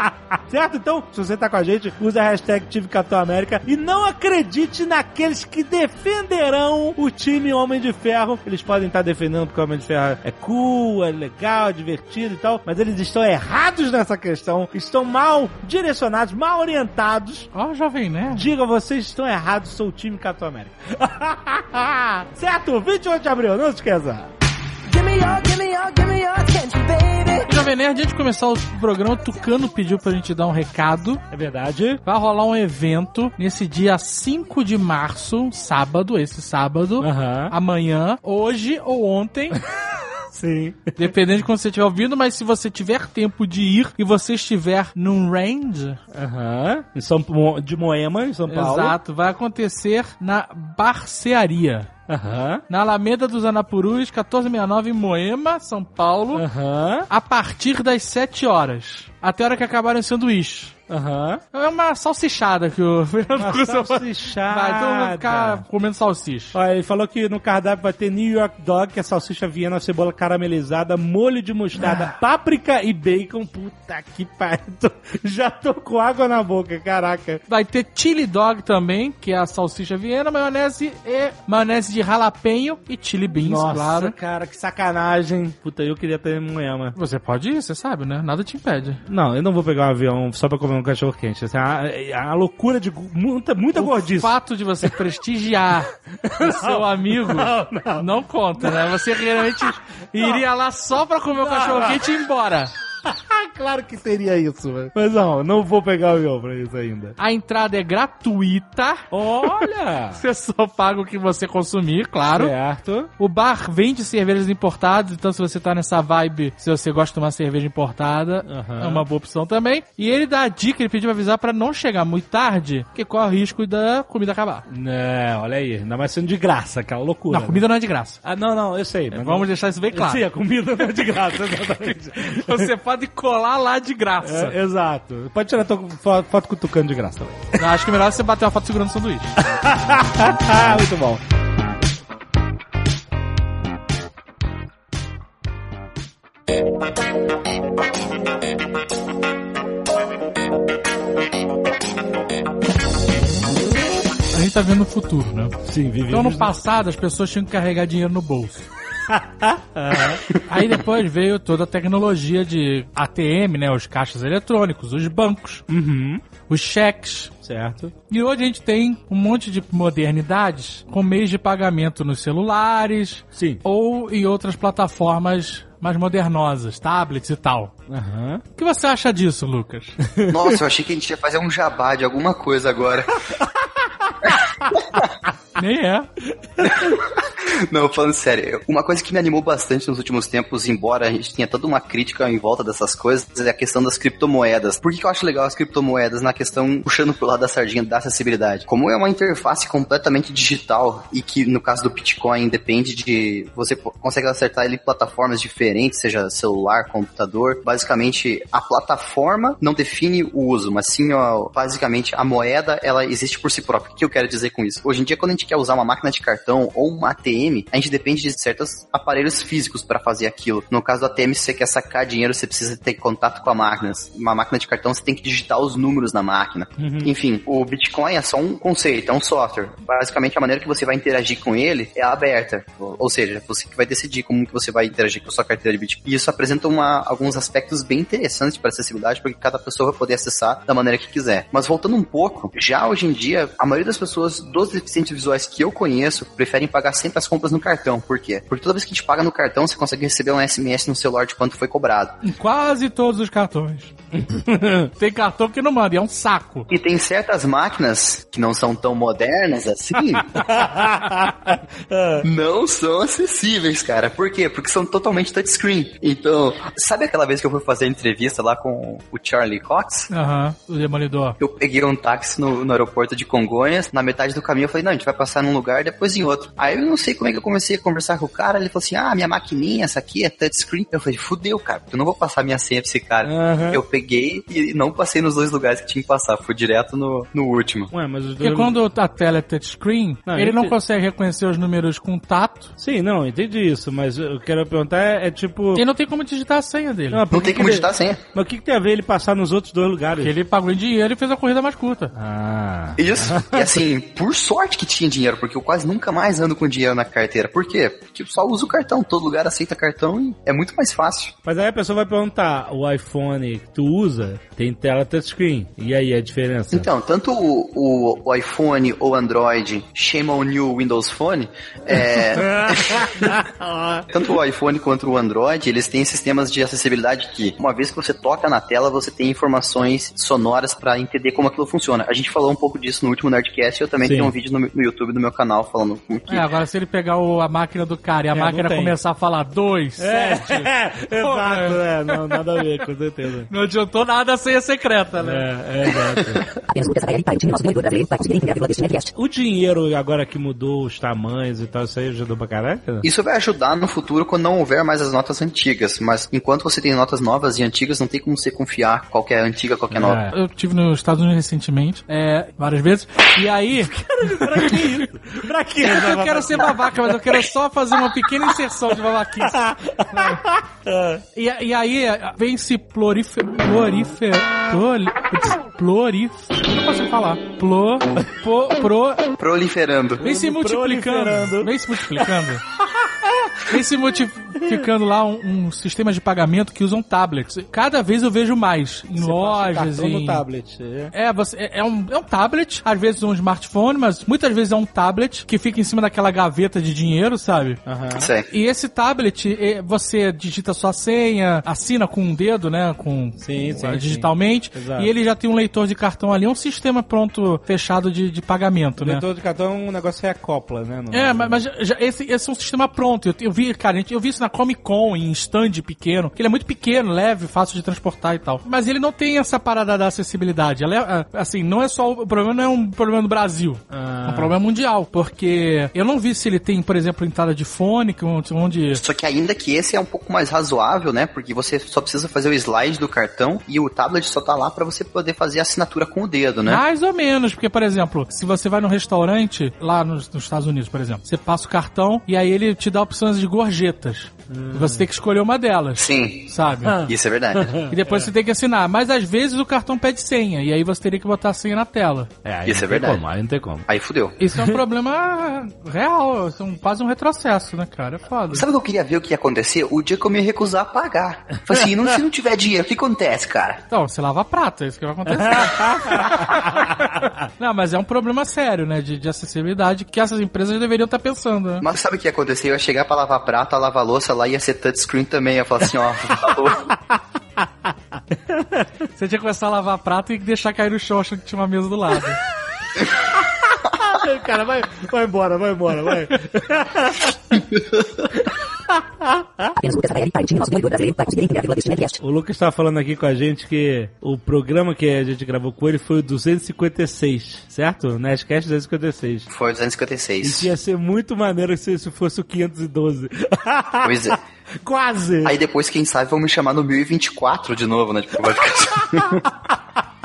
certo? Então, se você tá com a gente, usa a hashtag time Capitão América e não acredite naqueles que defenderão o time Homem de Ferro. Eles podem estar defendendo porque o Homem de Ferro é cool, é legal, é divertido e tal, mas eles estão errados nessa questão, estão mal direcionados, mal orientados. Ó, jovem nerd. Diga, vocês estão errados, sou o time Capitão América. certo? 28 de abril, não se esqueça. Give me your, give me your, give me your attention, baby. Jovem Nerd, antes de começar o programa, o Tucano pediu pra gente dar um recado. É verdade. Vai rolar um evento nesse dia 5 de março, sábado, esse sábado. Amanhã, hoje ou ontem, Sim. dependendo de quando você estiver ouvindo, mas se você tiver tempo de ir e você estiver num range, Aham. São, de Moema, em São Paulo. exato, vai acontecer na Barcearia. Aham. Na Alameda dos Anapurus, 1469, em Moema, São Paulo, Aham. a partir das 7 horas. Até a hora que acabarem os sanduíches. Aham. É uma salsichada que o Fernando Cruz salsichada. Vai, todo mundo ficar comendo salsicha. Olha, ele falou que no cardápio vai ter New York Dog, que é salsicha viena, cebola caramelizada, molho de mostarda, páprica e bacon. Puta que pariu. Já tô com água na boca, caraca. Vai ter chili dog também, que é a salsicha viena, maionese e maionese de jalapeño e chili beans, Nossa, claro. cara, que sacanagem. Puta, eu queria ter em Moema. Você pode ir, você sabe, né? Nada te impede. Não, eu não vou pegar um avião só pra comer um cachorro quente. Uma, é uma loucura de muita, muita O gordice. fato de você prestigiar o seu amigo Não, não. não conta, né? Você realmente iria lá só pra comer o cachorro quente e ir embora. claro que teria isso, velho. Mas não, não vou pegar o avião pra isso ainda. A entrada é gratuita. Olha! Você só paga o que você consumir, claro. certo. O bar vende cervejas importadas, então se você tá nessa vibe, se você gosta de tomar cerveja importada, Aham. é uma boa opção também. E ele dá a dica, ele pediu pra avisar pra não chegar muito tarde, porque corre o risco da comida acabar. Não, olha aí. Ainda mais sendo de graça, aquela loucura. Não, a né? comida não é de graça. Ah, não, não, eu sei. mas Vamos não- deixar isso bem claro. Sim, a comida não é de graça, exatamente. Você pode colar lá de graça. É, exato. Pode tirar foto com o tucano de graça também. Não, acho que é melhor você bater uma foto segurando o sanduíche. Muito bom. A gente tá vendo o futuro, né? Sim, vivemos... Então no passado as pessoas tinham que carregar dinheiro no bolso. Aí depois veio toda a tecnologia de ATM, né? Os caixas eletrônicos, os bancos, Uhum. os cheques. Certo. E hoje a gente tem um monte de modernidades com meios de pagamento nos celulares Sim. ou em outras plataformas mais modernosas, tablets e tal. Aham. O que você acha disso, Lucas? Nossa, eu achei que a gente ia fazer um jabá de alguma coisa agora. Nem é. Não, falando sério, uma coisa que me animou bastante nos últimos tempos, embora a gente tenha toda uma crítica em volta dessas coisas, é a questão das criptomoedas. Por que, eu acho legal as criptomoedas na questão, puxando pro lado da sardinha da acessibilidade? Como é uma interface completamente digital e que, no caso do Bitcoin, depende de. Você consegue acertar ele em plataformas diferentes, seja celular, computador. Basicamente, a plataforma não define o uso, mas sim, ó, basicamente, a moeda, ela existe por si própria. O que eu quero dizer com isso? Hoje em dia, quando a gente quer usar uma máquina de cartão ou uma ATM, a gente depende de certos aparelhos físicos para fazer aquilo. No caso do ATM, se você quer sacar dinheiro, você precisa ter contato com a máquina. Uma máquina de cartão, você tem que digitar os números na máquina. Enfim, o Bitcoin é só um conceito, é um software. Basicamente, a maneira que você vai interagir com ele é aberta. Ou ou seja, você que vai decidir como que você vai interagir com a sua carteira de Bitcoin. E isso apresenta uma- alguns aspectos bem interessantes para acessibilidade, porque cada pessoa vai poder acessar da maneira que quiser. Mas voltando um pouco, já hoje em dia, a maioria das pessoas dos deficientes visuais que eu conheço preferem pagar sempre as compras no cartão. Por quê? Porque toda vez que a gente paga no cartão, você consegue receber um SMS no celular de quanto foi cobrado. Em quase todos os cartões. Tem cartão que não manda, é um saco. E tem certas máquinas que não são tão modernas assim, não são acessíveis, cara. Por quê? Porque são totalmente touchscreen. Então, sabe aquela vez que eu fui fazer entrevista lá com o Charlie Cox? Aham, o demolidor. Eu peguei um táxi no, no aeroporto de Congonhas, na metade do caminho eu falei, não, a gente vai passar num lugar, depois em outro. Aí eu não sei como é que eu comecei a conversar com o cara, ele falou assim, ah, minha maquininha, essa aqui é touchscreen. Eu falei, fudeu, cara, porque eu não vou passar minha senha pra esse cara. Aham. Eu peguei e não passei nos dois lugares que tinha que passar, fui direto no, no último. Ué, mas os Porque dois... quando a tela é touchscreen, Não, ele não entendi. consegue reconhecer os números com tato Sim, não, entendi isso, mas eu quero perguntar é, é tipo... e não tem como digitar a senha dele. Não, por Não que tem como ele- digitar a senha. Mas o que, que tem a ver ele passar nos outros dois lugares? Porque ele pagou em dinheiro e fez a corrida mais curta. Ah... Isso. E assim, por sorte que tinha dinheiro, porque eu quase nunca mais ando com dinheiro na carteira. Por quê? Porque eu só uso o cartão, todo lugar aceita cartão e é muito mais fácil. Mas aí a pessoa vai perguntar, o iPhone que tu usa tem tela touchscreen. E aí a diferença? Então, tanto o, o- o iPhone ou Android, shame on you Windows Phone, é, tanto o iPhone quanto o Android, eles têm sistemas de acessibilidade que, uma vez que você toca na tela, você tem informações sonoras pra entender como aquilo funciona. A gente falou um pouco disso no último Nerdcast, eu também Sim. tenho um vídeo no, no YouTube do meu canal falando como que... É, agora se ele pegar o- a máquina do cara e a É, máquina começar a falar 2, É, 7, exato, é, não, nada a ver, com certeza. não adiantou nada a senha secreta, né? É, é, exato. O dinheiro agora que mudou os tamanhos e tal, isso aí ajudou pra caraca? Isso vai ajudar no futuro quando não houver mais as notas antigas, mas enquanto você tem notas novas e antigas, não tem como você confiar qual que é antiga, qual que é nova. É. Eu tive nos Estados Unidos recentemente, é, várias vezes, e aí... pra que isso? Pra que? eu quero ser babaca, mas eu quero só fazer uma pequena inserção de babaquice. E, e aí vem se plorifer... Plorifer... Plori, plorif... Não consigo falar. Plo... Po, pro... Proliferando. Vem se multiplicando. Vem se multiplicando. Vem se multiplicando lá um, um sistema de pagamento que usam tablets. Cada vez eu vejo mais em lojas, Cartão em... no tablet. É. É, você, é, é um, é um tablet, às vezes um smartphone, mas muitas vezes é um tablet que fica em cima daquela gaveta de dinheiro, sabe? Aham. Sei. E esse tablet, você digita sua senha, assina com um dedo, né? Com Sim, sim, eh, sim. digitalmente. Exato. E ele já tem um leitor de cartão ali, é um sistema pronto, fechado de, de pagamento, O né? leitor de cartão é um negócio que acopla, né? no- É, mas, mas já- esse, esse é um sistema pronto. Eu, eu vi, cara, eu vi isso na Comic Con, em stand pequeno, que ele é muito pequeno, leve, fácil de transportar e tal. Mas ele não tem essa parada da acessibilidade. Ela é, ah, assim, não é só. O problema não é um problema do Brasil. Ah. É um problema mundial. Porque eu não vi se ele tem, por exemplo, entrada de fone, que onde. Só que ainda que esse é um pouco mais razoável, né? Porque você só precisa fazer o slide do cartão e o tablet só tá lá pra você poder fazer a assinatura com o dedo, né? Mais ou menos, porque, por exemplo, se você vai num restaurante, lá nos, nos Estados Unidos, por exemplo, você passa o cartão e aí ele te dá opções de gorjetas. E você tem que escolher uma delas. Sim, Sabe? isso é verdade. E depois você tem que assinar. Mas às vezes o cartão pede senha. E aí você teria que botar a senha na tela. É, aí Isso é verdade. Como, aí não tem como. Aí fudeu. Isso é um problema real. Isso é um- quase um retrocesso, né, cara? É foda. Sabe o que eu queria ver o que ia acontecer? O dia que eu me recusar a pagar. Falei assim, não, se não tiver dinheiro, o que acontece, cara? Então, você lava prato, é isso que vai acontecer. Não, mas é um problema sério, né? De, de acessibilidade que essas empresas deveriam estar pensando, né? Mas sabe o que ia acontecer? Eu ia chegar pra lavar prato, a lavar louça lá ia ser touchscreen também. Eu ia falar assim, ó. Você tinha que começar a lavar prato e deixar cair no chão achando que tinha uma mesa do lado. Cara, vai, vai embora, vai embora, vai. Apenas Lucas Ataíde, pai, time nosso demolidor brasileiro, vai conseguir entregar pela deste Nerdcast. O Lucas estava falando aqui com a gente que o programa que a gente gravou com ele foi o 256, certo? O Nerdcast 256. Foi E 256. que ia ser muito maneiro se esse fosse o 512. Pois é. Quase! Aí depois, quem sabe, vão me chamar no 1024 de novo, né? Tipo, vai ficar...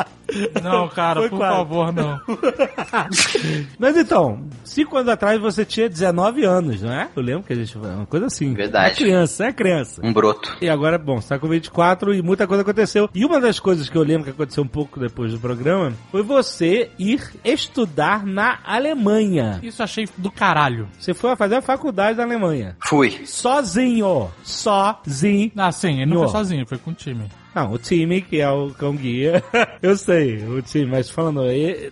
Não, cara, Foi por quase. favor, não. Mas então, cinco anos atrás você tinha 19 anos, não é? Eu lembro que a gente uma coisa assim. Verdade. É criança, é criança. um broto. E agora, bom, você tá com 24 e muita coisa aconteceu. E uma das coisas que eu lembro que aconteceu um pouco depois do programa foi você ir estudar na Alemanha. Isso eu achei do caralho. Você foi fazer a faculdade na Alemanha. Fui. Sozinho. Sozinho. Ah, sim, ele não foi sozinho, foi com o time. Não, o time, que é o cão guia, eu sei, o time, mas falando,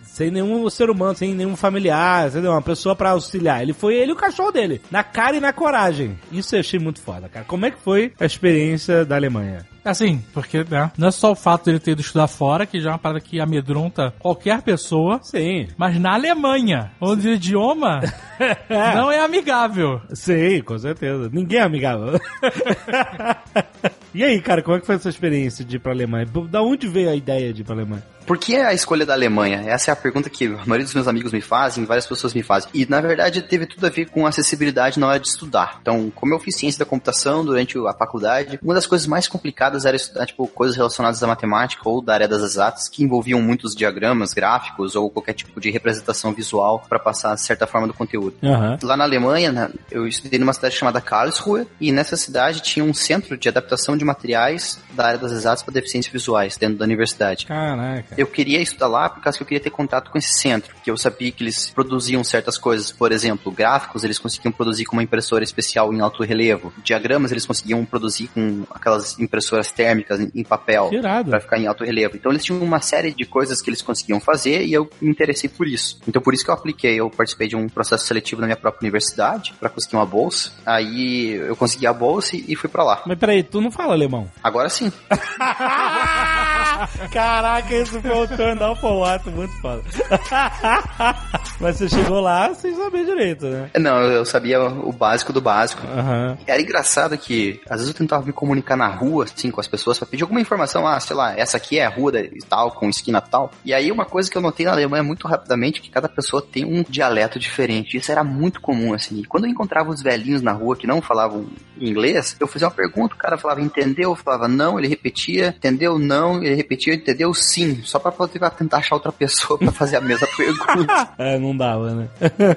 sem nenhum ser humano, sem nenhum familiar, entendeu? Uma pessoa pra auxiliar. Ele foi ele e o cachorro dele, na cara e na coragem. Isso eu achei muito foda, cara. Como é que foi a experiência da Alemanha? Assim, porque né, não é só o fato dele ter ido estudar fora, que já é uma parada que amedronta qualquer pessoa, Sim. mas na Alemanha, onde o idioma não é amigável. Sim, com certeza. Ninguém é amigável. e aí, cara, como é que foi a sua experiência de ir pra Alemanha? Da onde veio a ideia de ir pra Alemanha? Por que a escolha da Alemanha? Essa é a pergunta que a maioria dos meus amigos me fazem, várias pessoas me fazem. E na verdade teve tudo a ver com acessibilidade na hora de estudar. Então, como eu fiz ciência da computação durante a faculdade, uma das coisas mais complicadas era estudar tipo coisas relacionadas à matemática ou da área das exatas que envolviam muitos diagramas, gráficos ou qualquer tipo de representação visual para passar certa forma do conteúdo. Aham. Lá na Alemanha, né, eu estudei numa cidade chamada Karlsruhe, e nessa cidade tinha um centro de adaptação de materiais da área das exatas para deficiências visuais, dentro da universidade. Caraca. Eu queria estudar lá por causa que eu queria ter contato com esse centro, que eu sabia que eles produziam certas coisas. Por exemplo, gráficos eles conseguiam produzir com uma impressora especial em alto relevo. Diagramas eles conseguiam produzir com aquelas impressoras térmicas em- papel para ficar em alto relevo. Então eles tinham uma série de coisas que eles conseguiam fazer e eu me interessei por isso. Então por isso que eu apliquei, eu participei de um processo seletivo na minha própria universidade para conseguir uma bolsa. Aí eu consegui a bolsa e e fui para lá. Mas peraí, tu não fala alemão? Agora sim. Caraca, isso foi um turn down what, muito foda. Mas você chegou lá sem saber direito, né? Não, eu sabia o básico do básico. Aham. Era engraçado que, às vezes eu tentava me comunicar na rua, assim, com as pessoas, pra pedir alguma informação, ah, sei lá, essa aqui é a rua e tal, com esquina tal. E aí uma coisa que eu notei na Alemanha muito rapidamente, é que cada pessoa tem um dialeto diferente. Isso era muito comum, assim. E quando eu encontrava os velhinhos na rua que não falavam inglês, eu fazia uma pergunta, o cara falava, entendeu? Eu falava, não, ele repetia, entendeu? Não, ele repetia, entendeu? Sim. Só pra poder tentar achar outra pessoa pra fazer a mesma pergunta. É, não dava, né?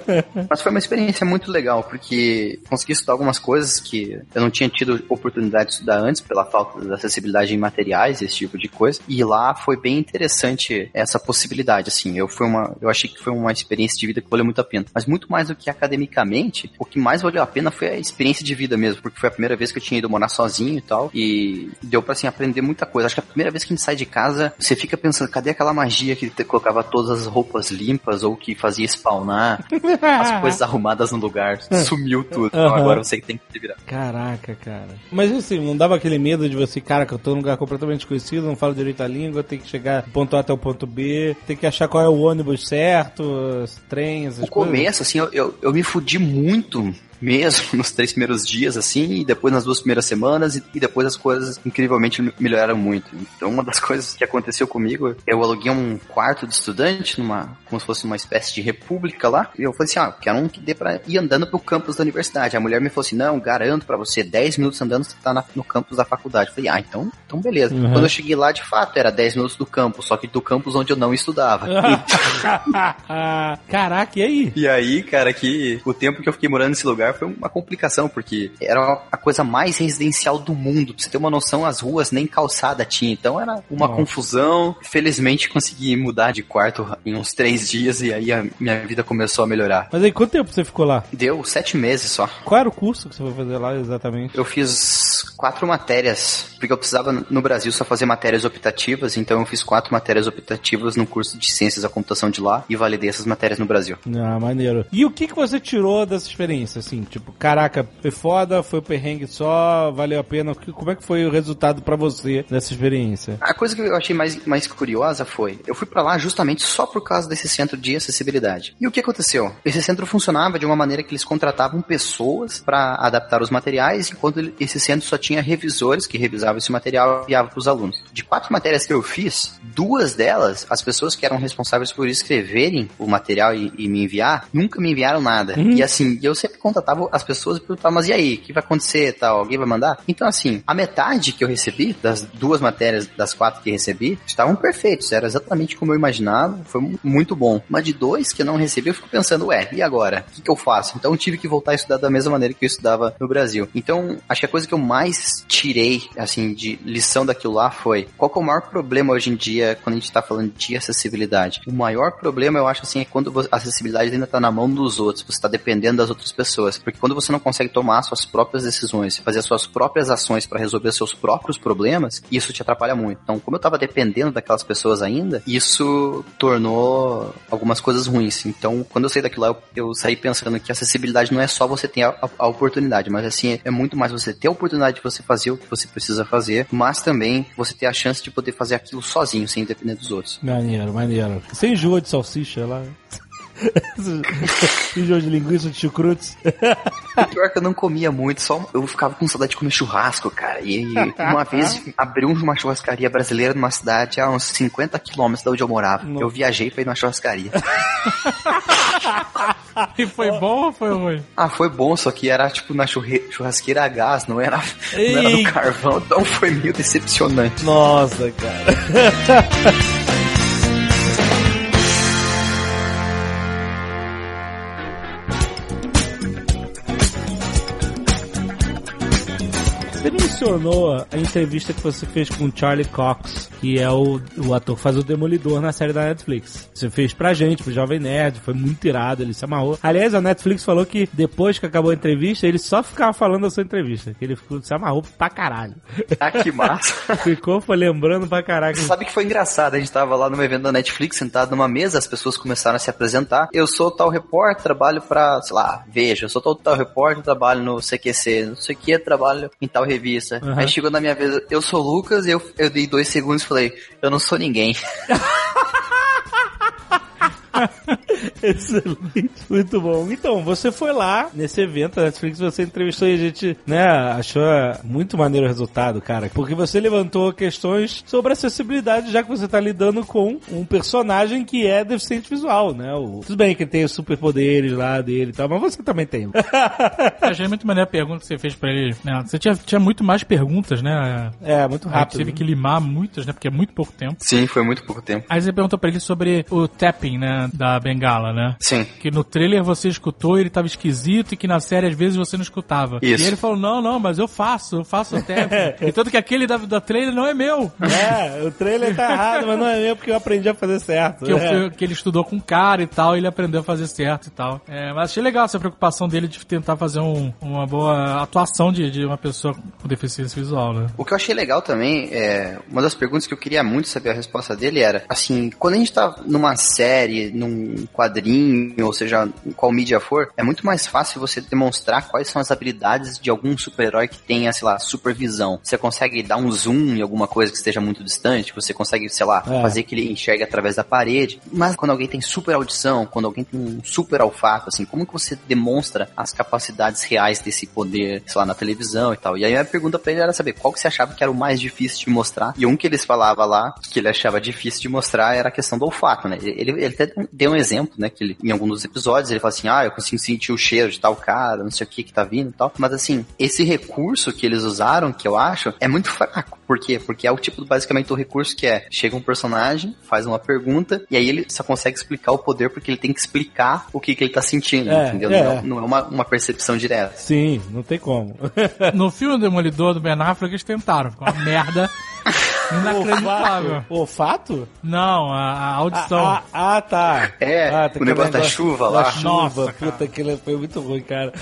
Mas foi uma experiência muito legal, porque consegui estudar algumas coisas que eu não tinha tido oportunidade de estudar antes, pela falta de acessibilidade em materiais, esse tipo de coisa. E lá foi bem interessante essa possibilidade, assim. Eu, foi uma, eu achei que foi uma experiência de vida que valeu muito a pena. Mas muito mais do que academicamente, o que mais valeu a pena foi a experiência de vida mesmo, porque foi a primeira vez que eu tinha ido morar sozinho e tal. E deu pra, assim, aprender muita coisa. Acho que a primeira vez que a gente sai de casa, você fica pensando, cadê aquela magia que colocava todas as roupas limpas ou que fazia spawnar as coisas arrumadas no lugar. Sumiu tudo. Então Aham. agora você tem que se virar. Caraca, cara. Mas assim, não dava aquele medo de você, cara, que eu tô num lugar completamente desconhecido, não falo direito a língua, tem que chegar do ponto A até o ponto B, tem que achar qual é o ônibus certo, os trens, essas No começo, assim, eu, eu, eu me fudi muito mesmo nos três primeiros dias, assim, e depois nas duas primeiras semanas, e, e depois as coisas incrivelmente me- melhoraram muito. Então, uma das coisas que aconteceu comigo, eu aluguei um quarto de estudante, numa, como se fosse uma espécie de república lá, e eu falei assim, ah, quero um que dê pra ir andando pro campus da universidade. A mulher me falou assim, não, garanto pra você, 10 minutos andando, você tá na- no campus da faculdade. Eu falei, ah, então, então beleza. Uhum. Quando eu cheguei lá, de fato, era 10 minutos do campus, só que do campus onde eu não estudava. Caraca, e aí? E aí, cara, que o tempo que eu fiquei morando nesse lugar foi uma complicação, porque era a coisa mais residencial do mundo. Pra você ter uma noção, as ruas nem calçada tinha. Então era uma Nossa. confusão. Felizmente consegui mudar de quarto em uns três dias e aí a minha vida começou a melhorar. Mas aí, quanto tempo você ficou lá? Deu sete meses só. Qual era o curso que você foi fazer lá exatamente? Eu fiz quatro matérias, porque eu precisava no Brasil só fazer matérias optativas, então eu fiz quatro matérias optativas no curso de Ciências da Computação de lá e validei essas matérias no Brasil. Ah, maneiro. E o que, que você tirou dessa experiência, assim? Tipo, caraca, foi foda, foi perrengue só, valeu a pena. Como é que foi o resultado pra você dessa experiência? A coisa que eu achei mais, mais curiosa foi, eu fui pra lá justamente só por causa desse centro de acessibilidade. E o que aconteceu? Esse centro funcionava de uma maneira que eles contratavam pessoas pra adaptar os materiais, enquanto esse centro só tinha revisores que revisavam esse material e enviavam pros alunos. De quatro matérias que eu fiz, duas delas, as pessoas que eram responsáveis por escreverem o material e, e me enviar, nunca me enviaram nada. E assim, eu sempre contatava as pessoas e mas e aí, o que vai acontecer, tal, alguém vai mandar? Então assim, a metade que eu recebi, das duas matérias das quatro que recebi, estavam perfeitos, era exatamente como eu imaginava, foi mu- muito bom. Mas de dois que eu não recebi, eu fico pensando, ué, e agora? O que, que eu faço? Então eu tive que voltar a estudar da mesma maneira que eu estudava no Brasil. Então, acho que a coisa que eu mais tirei, assim, de lição daquilo lá foi, qual que é o maior problema hoje em dia quando a gente tá falando de acessibilidade? O maior problema, eu acho, assim, é quando a acessibilidade ainda tá na mão dos outros, você tá dependendo das outras pessoas. Pessoas. Porque quando você não consegue tomar suas próprias decisões, fazer as suas próprias ações para resolver seus próprios problemas, isso te atrapalha muito. Então, como eu tava dependendo daquelas pessoas ainda, isso tornou algumas coisas ruins. Então, quando eu saí daquilo lá, eu, eu saí pensando que acessibilidade não é só você ter a, a- a oportunidade, mas assim, é muito mais você ter a oportunidade de você fazer o que você precisa fazer, mas também você ter a chance de poder fazer aquilo sozinho, sem depender dos outros. Maneiro, maneiro. Você enjoa de salsicha lá? Enjoa de linguiça, de chucrutes? O pior é que eu não comia muito, só eu ficava com saudade de comer churrasco, cara. E uma vez abriu uma churrascaria brasileira numa cidade a uns 50 quilômetros da onde eu morava. Eu viajei pra ir numa churrascaria. E foi bom ou foi ruim? Ah, foi bom, só que era tipo na churrasqueira a gás, não era, não era no carvão, então foi meio decepcionante. Nossa, cara. mencionou a entrevista que você fez com o Charlie Cox, que é o, o ator que faz o Demolidor na série da Netflix. Você fez pra gente, pro Jovem Nerd, foi muito irado, ele se amarrou. Aliás, a Netflix falou que depois que acabou a entrevista, ele só ficava falando da sua entrevista, que ele ficou, se amarrou pra caralho. Ah, que massa. Ficou, foi lembrando pra caralho. Você sabe que foi engraçado, a gente tava lá num evento da Netflix, sentado numa mesa, as pessoas começaram a se apresentar. Eu sou tal repórter, trabalho pra, sei lá, veja, eu sou tal, tal repórter, trabalho no CQC, não sei o que, trabalho em tal revista. Uhum. Aí chegou na minha vez, eu sou o Lucas, e eu, eu dei dois segundos e falei, eu não sou ninguém. Excelente, muito bom. Então, você foi lá nesse evento da Netflix, você entrevistou e a gente, né, achou muito maneiro o resultado, cara. Porque você levantou questões sobre acessibilidade, já que você tá lidando com um personagem que é deficiente visual, né? O... Tudo bem que ele tem os superpoderes lá dele e tal, mas você também tem. Eu achei muito maneira a pergunta que você fez pra ele. né? Você tinha, tinha muito mais perguntas, né? é, muito Aí rápido. teve que limar muitas, né? Porque é muito pouco tempo. Sim, foi muito pouco tempo. Aí você perguntou pra ele sobre o tapping, né? Da bengala, né? Sim. Que no trailer você escutou e ele tava esquisito e que na série às vezes você não escutava. Isso. E ele falou: Não, não, mas eu faço, eu faço o tapping. e tanto que aquele da, da trailer não é meu. É, o trailer tá errado, mas não é meu porque eu aprendi a fazer certo. Que, eu É. fui- que ele estudou com um cara e tal, e ele aprendeu a fazer certo e tal. É, mas achei legal essa preocupação dele de tentar fazer um- uma boa atuação de, de uma pessoa com deficiência visual, né? O que eu achei legal também, é, uma das perguntas que eu queria muito saber a resposta dele era, assim, quando a gente tá numa série, num quadrinho, ou seja, em qual mídia for, é muito mais fácil você demonstrar quais são as habilidades de algum super-herói que tenha, sei lá, supervisão. Você consegue dar um zoom em alguma coisa que esteja muito distante, você consegue, sei lá, É. fazer que ele enxergue através da parede. Mas quando alguém tem super audição, quando alguém tem um super olfato, assim, como que você demonstra as capacidades reais desse poder, sei lá, na televisão e tal? E aí a pergunta pra ele era saber qual que você achava que era o mais difícil de mostrar. E um que eles falavam lá, que ele achava difícil de mostrar, era a questão do olfato, né? Ele, ele até deu um exemplo, né? Que ele, em algum dos episódios ele fala assim, ah, eu consigo sentir o cheiro de tal cara, não sei o que que tá vindo e tal. Mas assim, esse recurso que eles usaram, que eu acho, é muito fraco. Por quê? Porque é o tipo, basicamente, do recurso que é, chega um personagem, faz uma pergunta, e aí ele só consegue explicar o poder porque ele tem que explicar o que, que ele tá sentindo, É, entendeu? é. Não, não é uma, uma percepção direta. Sim, não tem como. No filme Demolidor do Ben Affleck eles tentaram, ficou uma merda inacreditável. O olfato? Não, a, a audição. Ah, ah, ah, tá. É, ah, o aquele negócio da chuva lá. Da chuva, Nossa, puta, aquilo foi muito ruim, cara.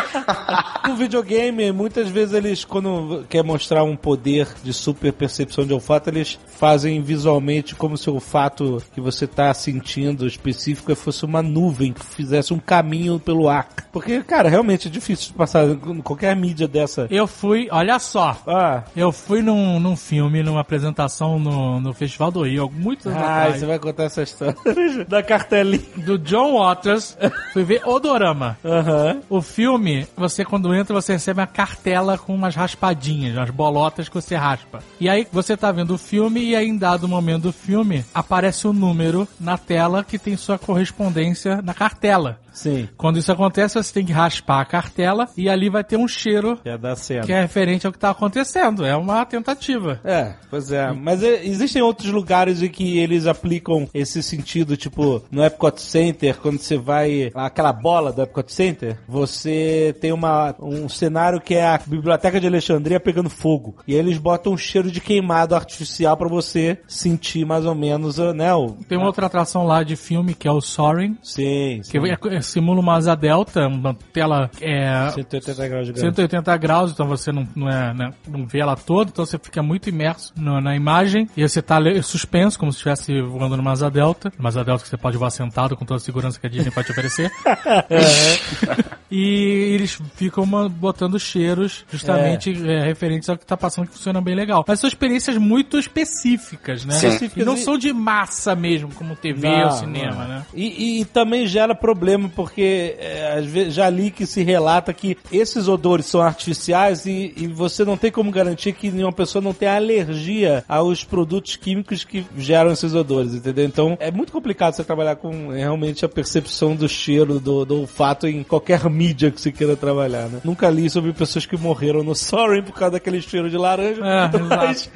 no videogame, muitas vezes eles, quando quer mostrar um poder de super percepção de olfato, eles fazem visualmente como se o olfato que você tá sentindo específico fosse uma nuvem que fizesse um caminho pelo ar. Porque, cara, realmente é difícil de passar em qualquer mídia dessa. Eu fui, olha só, Ah, eu fui num, num filme, numa apresentação no, no Festival do Rio, muitos anos ah atrás, você vai contar essa história da cartelinha. do John Waters, fui ver Odorama. Aham. O filme, você quando entra, você recebe uma cartela com umas raspadinhas, umas bolotas que você raspa. E aí você tá vendo o filme e aí em dado momento do filme aparece o número na tela que tem sua correspondência na cartela. Sim, Quando isso acontece, você tem que raspar a cartela e ali vai ter um cheiro já dá certo. que é referente ao que tá acontecendo. É uma tentativa. É, pois é. Mas é, existem outros lugares em que eles aplicam esse sentido, tipo, no Epcot Center, quando você vai. aquela bola do Epcot Center, você tem uma, um cenário que é a Biblioteca de Alexandria pegando fogo. E aí eles botam um cheiro de queimado artificial pra você sentir mais ou menos, né? O, Tem uma outra atração lá de filme que é o Soaring. Sim, Que sim. é- simula uma asa delta, uma tela é, 180 graus de grau. 180 graus, então você não, não, é, né, não vê ela toda, então você fica muito imerso no- na imagem e você tá suspenso, como se estivesse voando numa asa delta. Uma asa delta que você pode voar sentado com toda a segurança que a Disney pode te oferecer. e eles ficam ma- botando cheiros justamente é, referentes ao que tá passando que funciona bem legal. Mas são experiências muito específicas, né? Sim. E não são de massa mesmo, como TV Não, ou cinema, não. né? E, e- e também gera problema, porque é, às vezes, já li que se relata que esses odores são artificiais e, e você não tem como garantir que nenhuma pessoa não tenha alergia aos produtos químicos que geram esses odores, entendeu? Então é muito complicado você trabalhar com é, realmente a percepção do cheiro, do, do olfato em qualquer mídia que você queira trabalhar, né? Nunca li sobre pessoas que morreram no Sorry por causa daquele cheiro de laranja, É, mas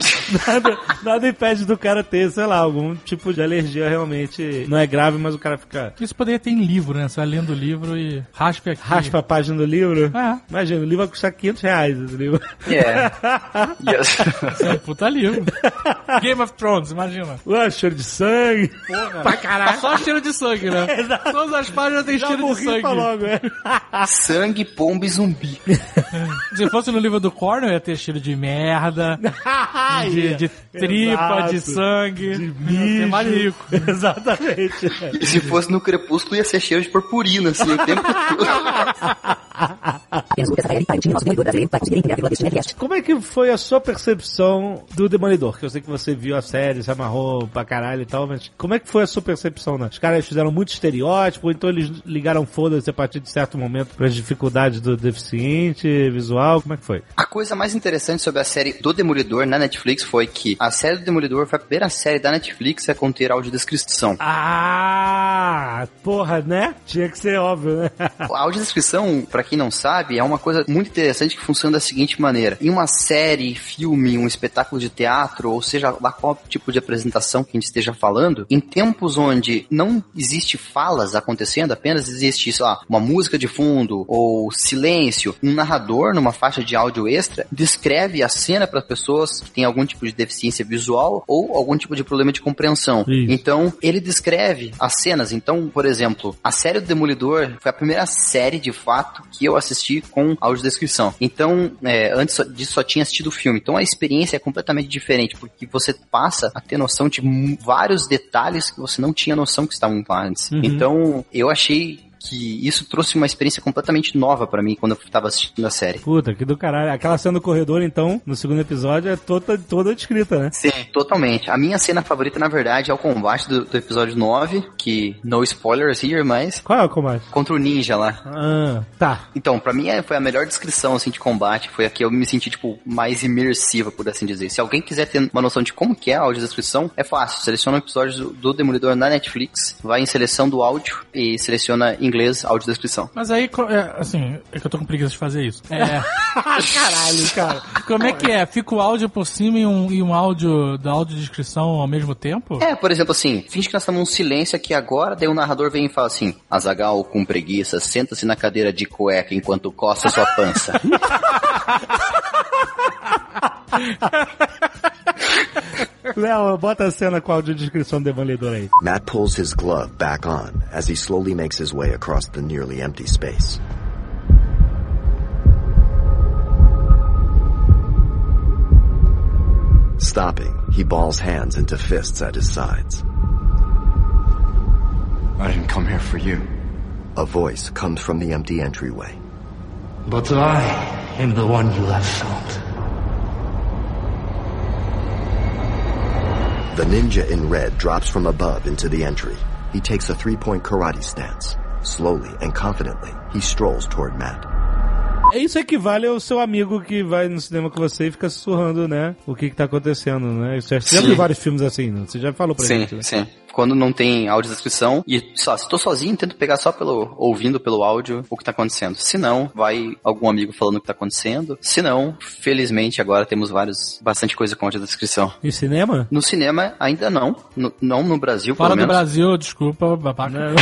nada, nada impede do cara ter, sei lá, algum tipo de alergia realmente. Não é grave, mas o cara fica. Isso poderia ter em livro, né? Você vai lendo o livro e raspe aqui. Raspa a página do livro. É. Imagina, o livro vai custar 500 reais. Esse livro. É. Yes. Isso é um puta livro. Game of Thrones, imagina. Ué, cheiro de sangue. Pra caralho. Só cheiro de sangue, né? Todas as páginas têm Já cheiro de morri sangue. logo, é. Sangue, pomba e zumbi. Se fosse no livro do Cornell, ia ter cheiro de merda, de, de tripa, Exato. de sangue. De Ia ser mais bicho. rico. Exatamente. E se fosse no crepúsculo, ia ser cheiro de purpurina, assim, o tempo todo. Apenas Lucas Rafael para o time nosso Demolidor brasileiro vai conseguir integrar a deste Nerdcast. Como é que foi a sua percepção do Demolidor? Que eu sei que você viu a série, se amarrou pra caralho e tal, mas como é que foi a sua percepção, né? Os caras fizeram muito estereótipo, então eles ligaram foda-se a partir de certo momento para as dificuldades do deficiente visual? Como é que foi? A coisa mais interessante sobre a série do Demolidor na Netflix foi que a série do Demolidor foi a primeira série da Netflix a conter audiodescrição. Ah, porra, né? Tinha que ser óbvio, né? A audiodescrição, pra quem não sabe, é uma coisa muito interessante que funciona da seguinte maneira. Em uma série, filme, um espetáculo de teatro, ou seja lá qual tipo de apresentação que a gente esteja falando, em tempos onde não existe falas acontecendo, apenas existe, sei lá, uma música de fundo ou silêncio, um narrador numa faixa de áudio extra descreve a cena para pessoas que têm algum tipo de deficiência visual ou algum tipo de problema de compreensão. Isso. Então, ele descreve as cenas. Então, por exemplo, a série do Demolidor foi a primeira série, de fato, que eu assisti com audiodescrição. Então, é, antes disso só tinha assistido o filme. Então, a experiência é completamente diferente, porque você passa a ter noção de vários detalhes que você não tinha noção que estavam lá antes. Então, eu achei que isso trouxe uma experiência completamente nova pra mim quando eu tava assistindo a série. Puta, que do caralho. Aquela cena do corredor, então, no segundo episódio, é toda, toda descrita, né? Sim, totalmente. A minha cena favorita, na verdade, é o combate do, do episódio 9, que no spoilers here, mas Qual é o combate? contra o ninja lá. Ah, tá. Então, pra mim é- foi a melhor descrição assim de combate, foi a que eu me senti tipo mais imersiva, por assim dizer. Se alguém quiser ter uma noção de como que é a audiodescrição, é fácil. Seleciona um episódio do, do Demolidor na Netflix, vai em seleção do áudio e seleciona inglês audiodescrição. Mas aí, é, assim, é que eu tô com preguiça de fazer isso. É, Caralho, cara. como é que é? Fica o áudio por cima e um, e um áudio da audiodescrição ao mesmo tempo? É, por exemplo, assim, finge que nós estamos num silêncio aqui agora, daí o narrador vem e fala assim: Azagal com preguiça, senta-se na cadeira de cueca enquanto coça sua pança. Léo, bota a cena com a audiodescrição do Demolidor aí. Matt pulls his glove back on as he slowly makes his way across the nearly empty space. Stopping, he balls hands into fists at his sides. I didn't come here for you. A voice comes from the empty entryway. But I am the one you have sought. The ninja in red drops from above into the entry. He takes a three-point karate stance. Slowly and confidently, he strolls toward Matt. É Isso equivale ao seu amigo que vai no cinema com você e fica sussurrando, né? O que que tá acontecendo, né? Você já Sim. viu vários filmes assim, né? Você já falou pra Sim, gente, né? sim. Quando não tem audiodescrição e só, se tô sozinho, tento pegar só pelo ouvindo pelo áudio o que tá acontecendo. Se não, vai algum amigo falando o que tá acontecendo. Se não, felizmente agora temos vários bastante coisa com audiodescrição. E cinema? No cinema ainda não, no, não no Brasil Fora pelo do menos. Brasil, desculpa, babaca.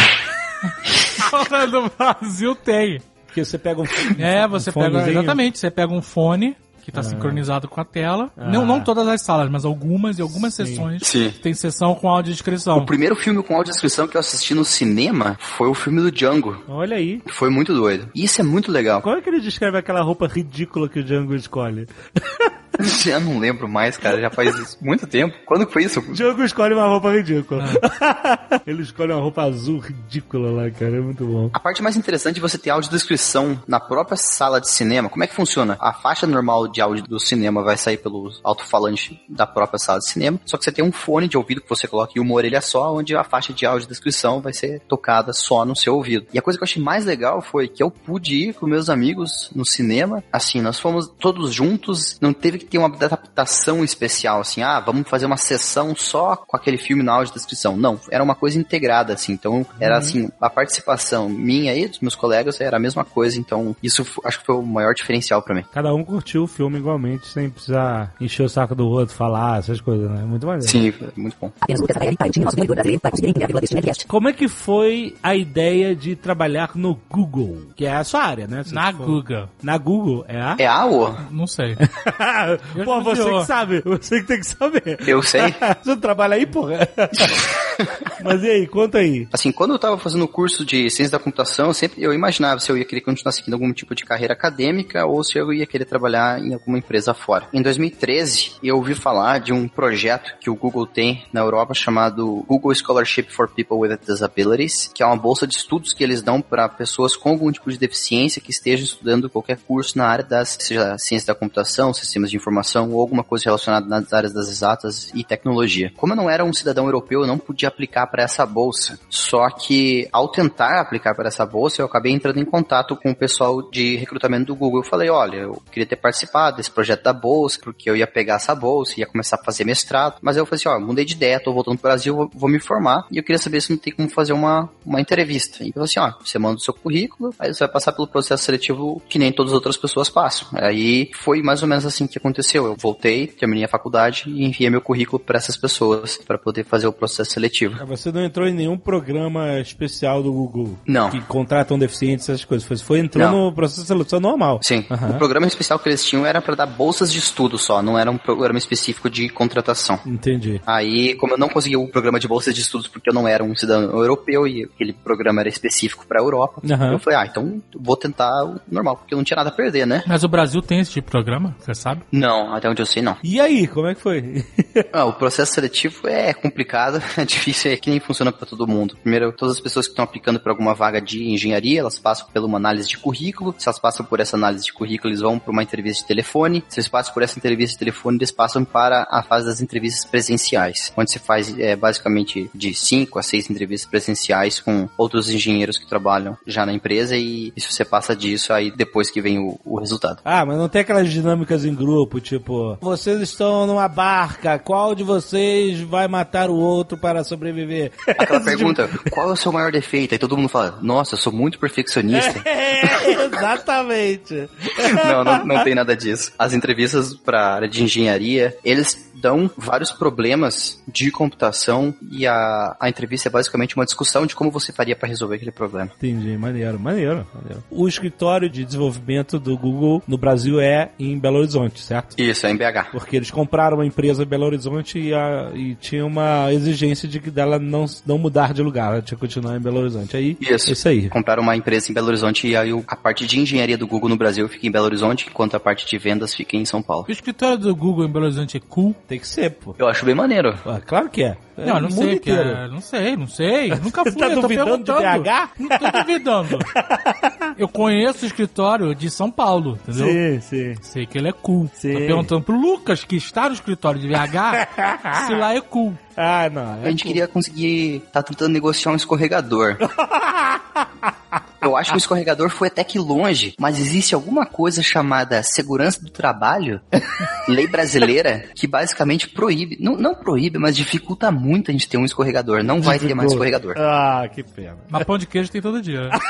Fora do Brasil tem. Porque você pega um. É, você um pega. Exatamente, você pega um fone que tá sincronizado com a tela. Não, não todas as salas, mas algumas e algumas Sim. sessões Sim. tem sessão com audiodescrição. O primeiro filme com audiodescrição que eu assisti no cinema foi o filme do Django. Olha aí. Foi muito doido. E isso é muito legal. Como é que ele descreve aquela roupa ridícula que o Django escolhe? Eu não lembro mais, cara. Já faz muito tempo. Quando que foi isso? O Django escolhe uma roupa ridícula. ele escolhe uma roupa azul ridícula lá, cara. É muito bom. A parte mais interessante é você ter audiodescrição na própria sala de cinema. Como é que funciona? A faixa normal de áudio do cinema vai sair pelo alto-falante da própria sala de cinema, só que você tem um fone de ouvido que você coloca em uma orelha só, onde a faixa de audiodescrição vai ser tocada só no seu ouvido. E a coisa que eu achei mais legal foi que eu pude ir com meus amigos no cinema, assim, nós fomos todos juntos, não teve que ter uma adaptação especial, assim, ah, vamos fazer uma sessão só com aquele filme na audiodescrição. Não, era uma coisa integrada, assim, então era assim, a participação minha e dos meus colegas era a mesma coisa, então isso acho que foi o maior diferencial pra mim. Cada um curtiu o filme igualmente, sem precisar encher o saco do outro, falar, essas coisas, né? Muito maneiro. Sim, muito bom. Para para. Como é que foi a ideia de trabalhar no Google? Que é a sua área, né? Na Google. Na Google, é a? É a O? Não sei. Pô, você que sabe, você que tem que saber. Eu sei. Você não trabalha aí, porra? Mas e aí, conta aí. Assim, quando eu tava fazendo o curso de ciência da computação, eu sempre eu imaginava se eu ia querer continuar seguindo algum tipo de carreira acadêmica ou se eu ia querer trabalhar em alguma empresa fora. Em 2013, eu ouvi falar de um projeto que o Google tem na Europa chamado Google Scholarship for People with Disabilities, que é uma bolsa de estudos que eles dão para pessoas com algum tipo de deficiência que estejam estudando qualquer curso na área das, seja ciência da computação, sistemas de informação ou alguma coisa relacionada nas áreas das exatas e tecnologia. Como eu não era um cidadão europeu, eu não podia aplicar para essa bolsa. Só que ao tentar aplicar para essa bolsa, eu acabei entrando em contato com o pessoal de recrutamento do Google. Eu falei, olha, eu queria ter participado desse projeto da bolsa, porque eu ia pegar essa bolsa, ia começar a fazer mestrado. Mas eu falei assim, ó, mudei de ideia, tô voltando pro Brasil, vou, vou me formar. E eu queria saber se não tem como fazer uma, uma entrevista. E eu falei assim, ó, você manda o seu currículo, aí você vai passar pelo processo seletivo que nem todas as outras pessoas passam. Aí foi mais ou menos assim que aconteceu. Eu voltei, terminei a faculdade e enviei meu currículo para essas pessoas para poder fazer o processo seletivo. Você não entrou em nenhum programa especial do Google? Não. Que contratam deficientes, essas coisas. Você foi entrou Não. no processo de seleção normal. Sim, Aham. o programa especial que eles tinham era para dar bolsas de estudo só, não era um programa específico de contratação. Entendi. Aí, como eu não consegui o programa de bolsas de estudos porque eu não era um cidadão europeu e aquele programa era específico para a Europa, Aham. eu falei, ah, então vou tentar o normal, porque eu não tinha nada a perder, né? Mas o Brasil tem esse tipo de programa, você sabe? Não, até onde eu sei, não. E aí, como é que foi? Ah, o processo seletivo é complicado, é difícil, é que nem funciona para todo mundo. Primeiro, todas as pessoas que estão aplicando para alguma vaga de engenharia, elas passam por uma análise de currículo. Se elas passam por essa análise de currículo, eles vão para uma entrevista de telefone. Se eles passam por essa entrevista de telefone, eles passam para a fase das entrevistas presenciais, onde se faz é, basicamente de cinco a seis entrevistas presenciais com outros engenheiros que trabalham já na empresa e, e se você passa disso, aí depois que vem o, o resultado. Ah, mas não tem aquelas dinâmicas em grupo, tipo, vocês estão numa barca, qual de vocês vai matar o outro para sobreviver? Aquela pergunta, qual é o seu maior defeito? Aí todo mundo fala, nossa, eu sou muito perfeccionista. É, exatamente. não, não, não tem nada disso. As entrevistas para área de engenharia, eles dão vários problemas de computação e a, a entrevista é basicamente uma discussão de como você faria para resolver aquele problema. Entendi, maneiro, maneiro, maneiro. O escritório de desenvolvimento do Google no Brasil é em Belo Horizonte, certo? Isso, é em BH. Porque eles compraram uma empresa em Belo Horizonte e, a- e tinha uma exigência de dela não, não mudar de lugar, ela tinha que continuar em Belo Horizonte. Aí, Isso. isso aí. Compraram uma empresa em Belo Horizonte e aí a parte de engenharia do Google no Brasil fica em Belo Horizonte, enquanto a parte de vendas fica em São Paulo. O escritório do Google em Belo Horizonte é cool? Tem que ser, pô. Eu acho bem maneiro. Ah, claro que é. É Não, não no sei, mundo porque inteiro. é, não sei, não sei. Nunca fui, Tá eu tô duvidando de perguntando. BH? Não tô duvidando. Eu conheço o escritório de São Paulo, entendeu? Sim, sim. Sei que ele é cool. Sim. Tô perguntando pro Lucas, que está no escritório de VH, se lá é cool. Ah, não. A gente queria conseguir. tá tentando negociar um escorregador. Eu acho que o escorregador foi até que longe, mas existe alguma coisa chamada segurança do trabalho, lei brasileira, que basicamente proíbe, não, não proíbe, mas dificulta muito a gente ter um escorregador. Não vai ter mais escorregador. Ah, que pena. Mas pão de queijo tem todo dia.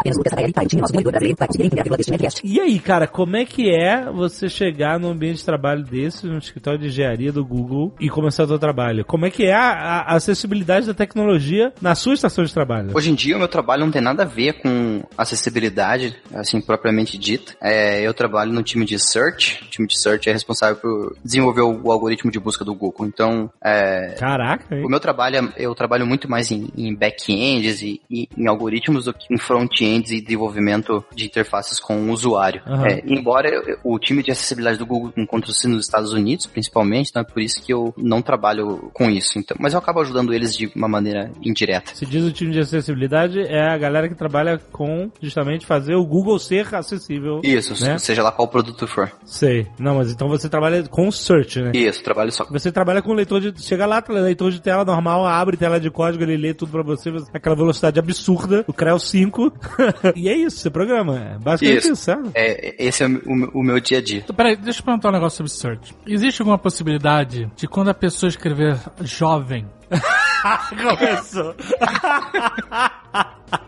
Apenas Lucas nosso ganhador brasileiro para conseguir entender a vírgula deste Nerdcast. E aí, cara, como é que é você chegar num ambiente de trabalho desse, no escritório de engenharia do Google e começar o seu trabalho? Como é que é a, a acessibilidade da tecnologia na sua estação de trabalho? Hoje em dia, o meu trabalho não tem nada a ver com acessibilidade, assim, propriamente dita. É, eu trabalho no time de search. O time de search é responsável por desenvolver o, o algoritmo de busca do Google. Então, é, Caraca, hein? o meu trabalho, é- eu trabalho muito mais em, em back-ends e, e em algoritmos do que em front-ends e desenvolvimento de interfaces com o usuário. Aham. É, embora o time de acessibilidade do Google encontre-se nos Estados Unidos, principalmente, então é por isso que eu não trabalho com isso. Então, mas eu acabo ajudando eles de uma maneira indireta. Se diz o time de acessibilidade, é a galera que trabalha com justamente fazer o Google ser acessível. Isso, Né? seja lá qual produto for. Sei. Não, mas então você trabalha com search, né? Isso, trabalho só. Você trabalha com leitor de. Chega lá, leitor de tela normal, abre tela de código, ele lê tudo pra você, você- aquela velocidade absurda, o Creo 5. e é isso, você programa. É basicamente Isso. isso, sabe? É, esse é o, meu- o meu dia a dia. Então, Peraí, deixa eu perguntar um negócio sobre search. Existe alguma possibilidade de quando a pessoa escrever jovem, Começou.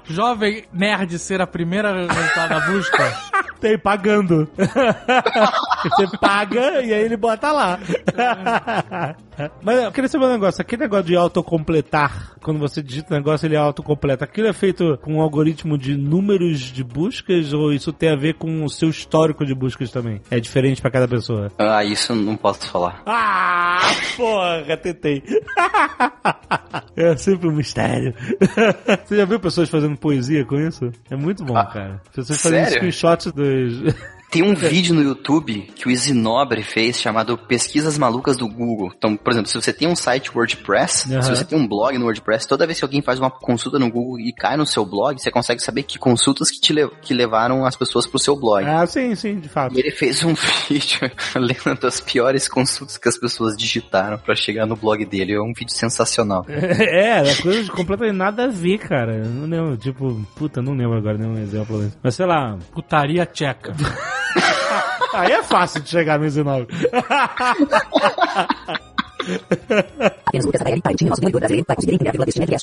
jovem nerd ser a primeira resultado da busca? Tem pagando. você paga e aí ele bota lá. Mas eu queria saber um negócio. Aquele negócio de autocompletar, quando você digita o negócio, ele autocompleta. Aquilo é feito com um algoritmo de números de buscas ou isso tem a ver com o seu histórico de buscas também? É diferente pra cada pessoa. Ah, isso eu não posso falar. Ah, porra, tentei. É sempre um mistério. Você já viu pessoas fazendo poesia com isso? É muito bom, Ah, cara. Pessoas fazendo sério? screenshots dos. Tem um vídeo no YouTube que o Isinobre fez chamado Pesquisas Malucas do Google. Então, por exemplo, se você tem um site WordPress, Aham. se você tem um blog no WordPress, toda vez que alguém faz uma consulta no Google e cai no seu blog, você consegue saber que consultas que, te le- que levaram as pessoas pro seu blog. Ah, sim, sim, de fato. E ele fez um vídeo lendo as piores consultas que as pessoas digitaram pra chegar no blog dele. É um vídeo sensacional. É, é coisa de completamente nada a ver, cara. Eu Não lembro, tipo, puta, não lembro agora nenhum exemplo desse. Mas sei lá. Putaria tcheca. Aí é fácil de chegar no 19.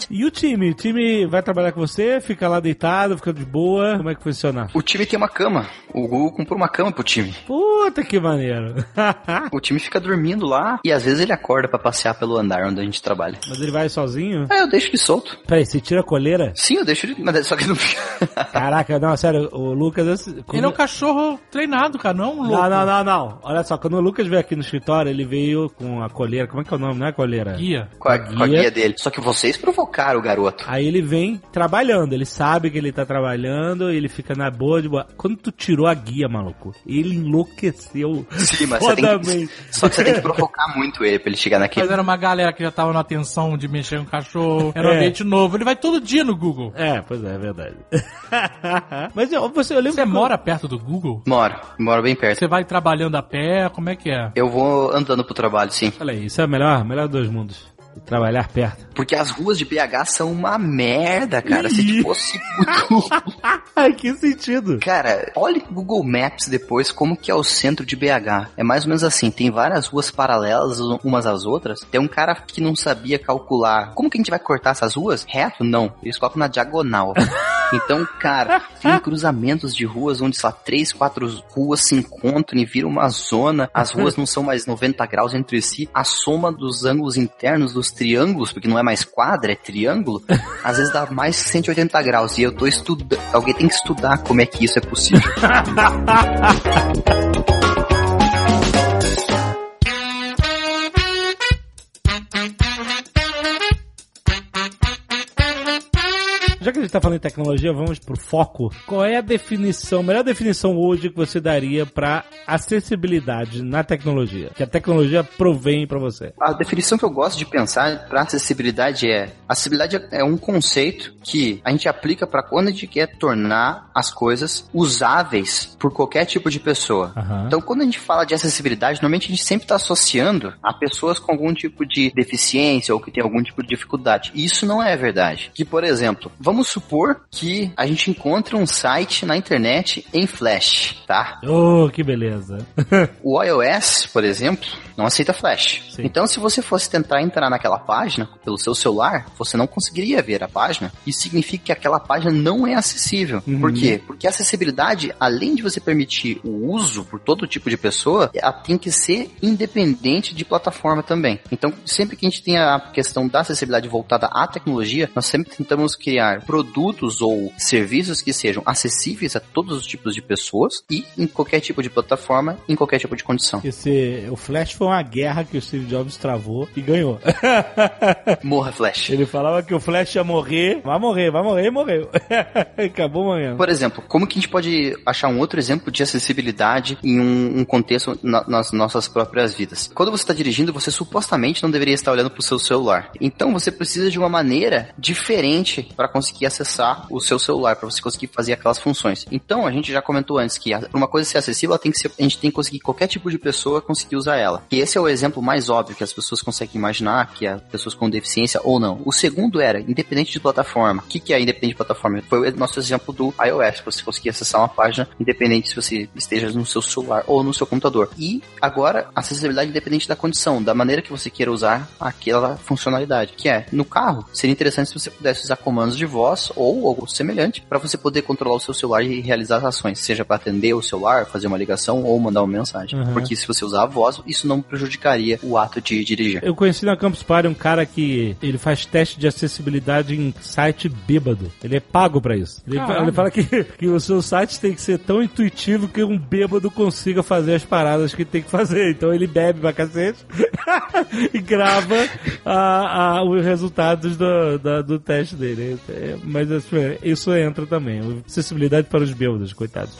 E o time? O time vai trabalhar com você, fica lá deitado, fica de boa. Como é que funciona? O time tem uma cama. O Google comprou uma cama pro time. Puta que maneiro. O time fica dormindo lá e às vezes ele acorda pra passear pelo andar onde a gente trabalha. Mas ele vai sozinho? Aí eu deixo ele solto. Peraí, você tira a coleira? Sim, eu deixo ele, mas só que não fica. Caraca, não, sério, o Lucas... esse- Ele é um cachorro treinado, cara, não um louco. Não, não, não, não. Olha só, quando o Lucas veio aqui no escritório, ele veio com a coleira. Como é que é o nome? Não é coleira? Guia. Com a, A com a guia. guia dele. Só que vocês provocaram o garoto. Aí ele vem trabalhando, ele sabe que ele tá trabalhando, ele fica na boa de boa. Quando tu tirou a guia, maluco, ele enlouqueceu. Sim, mas você tem que, fodamente. só que você tem que provocar muito ele pra ele chegar naquele. Mas era uma galera que já tava na atenção de mexer com cachorro. Era um É. ambiente novo. Ele vai todo dia no Google. É, pois é, é verdade. Mas eu, você, eu lembro Você que- mora perto do Google? Moro, moro bem perto. Você vai trabalhando a pé? Como é que é? Eu vou andando pro trabalho, sim. Olha aí, isso é o melhor, melhor dos mundos. Trabalhar perto. Porque as ruas de BH são uma merda, cara. Se fosse que sentido. Cara, olha o Google Maps depois como que é o centro de BH. É mais ou menos assim, tem várias ruas paralelas umas às outras. Tem um cara que não sabia calcular. Como que a gente vai cortar essas ruas? Reto? Não. Eles colocam na diagonal. Então, cara, tem cruzamentos de ruas onde, sei lá, três, quatro ruas se encontram e viram uma zona. As ruas não são mais 90 graus entre si. A soma dos ângulos internos dos triângulos, porque não é mais quadra, é triângulo, às vezes dá mais 180 graus. E eu tô estudando. Alguém tem que estudar como é que isso é possível. Já que a gente tá falando em tecnologia, vamos pro foco. Qual é a definição, a melhor definição hoje que você daria pra acessibilidade na tecnologia? Que a tecnologia provém pra você. A definição que eu gosto de pensar para acessibilidade é: acessibilidade é um conceito que a gente aplica para quando a gente quer tornar as coisas usáveis por qualquer tipo de pessoa. Aham. Então, quando a gente fala de acessibilidade, normalmente a gente sempre está associando a pessoas com algum tipo de deficiência ou que tem algum tipo de dificuldade. E isso não é verdade. Que, por exemplo, vamos supor que a gente encontre um site na internet em Flash, tá? Oh, que beleza. O iOS, por exemplo, não aceita Flash. Sim. Então, se você fosse tentar entrar naquela página pelo seu celular, você não conseguiria ver a página. Isso significa que aquela página não é acessível. Uhum. Por quê? Porque a acessibilidade, além de você permitir o uso por todo tipo de pessoa, ela tem que ser independente de plataforma também. Então, sempre que a gente tem a questão da acessibilidade voltada à tecnologia, nós sempre tentamos criar produtos produtos ou serviços que sejam acessíveis a todos os tipos de pessoas e em qualquer tipo de plataforma, em qualquer tipo de condição. Esse, o Flash foi uma guerra que o Steve Jobs travou e ganhou. Morra, Flash. Ele falava que o Flash ia morrer, vai morrer, vai morrer e morreu. Acabou morrendo. Por exemplo, como que a gente pode achar um outro exemplo de acessibilidade em um, um contexto na- nas nossas próprias vidas? Quando você está dirigindo, você supostamente não deveria estar olhando para o seu celular. Então você precisa de uma maneira diferente para conseguir acessar o seu celular, para você conseguir fazer aquelas funções. Então a gente já comentou antes que uma coisa ser acessível, ela tem que ser, a gente tem que conseguir qualquer tipo de pessoa conseguir usar ela. E esse é o exemplo mais óbvio que as pessoas conseguem imaginar, que é pessoas com deficiência ou não. O segundo era independente de plataforma. O que, que é independente de plataforma? Foi o nosso exemplo do iOS, você conseguir acessar uma página independente se você esteja no seu celular ou no seu computador. E agora, acessibilidade independente da condição, da maneira que você queira usar aquela funcionalidade. Que é, no carro, seria interessante se você pudesse usar comandos de voz ou algo semelhante para você poder controlar o seu celular e realizar as ações, seja para atender o celular, fazer uma ligação ou mandar uma mensagem. Uhum. Porque se você usar a voz, isso não prejudicaria o ato de dirigir. Eu conheci na Campus Party um cara que ele faz teste de acessibilidade em site bêbado. Ele é pago pra isso. Ele, ele fala que, que o seu site tem que ser tão intuitivo que um bêbado consiga fazer as paradas que tem que fazer. Então ele bebe pra cacete e grava a- a- os resultados do, da- do teste dele. É, mas assim, isso entra também. Acessibilidade para os bêbados, coitados.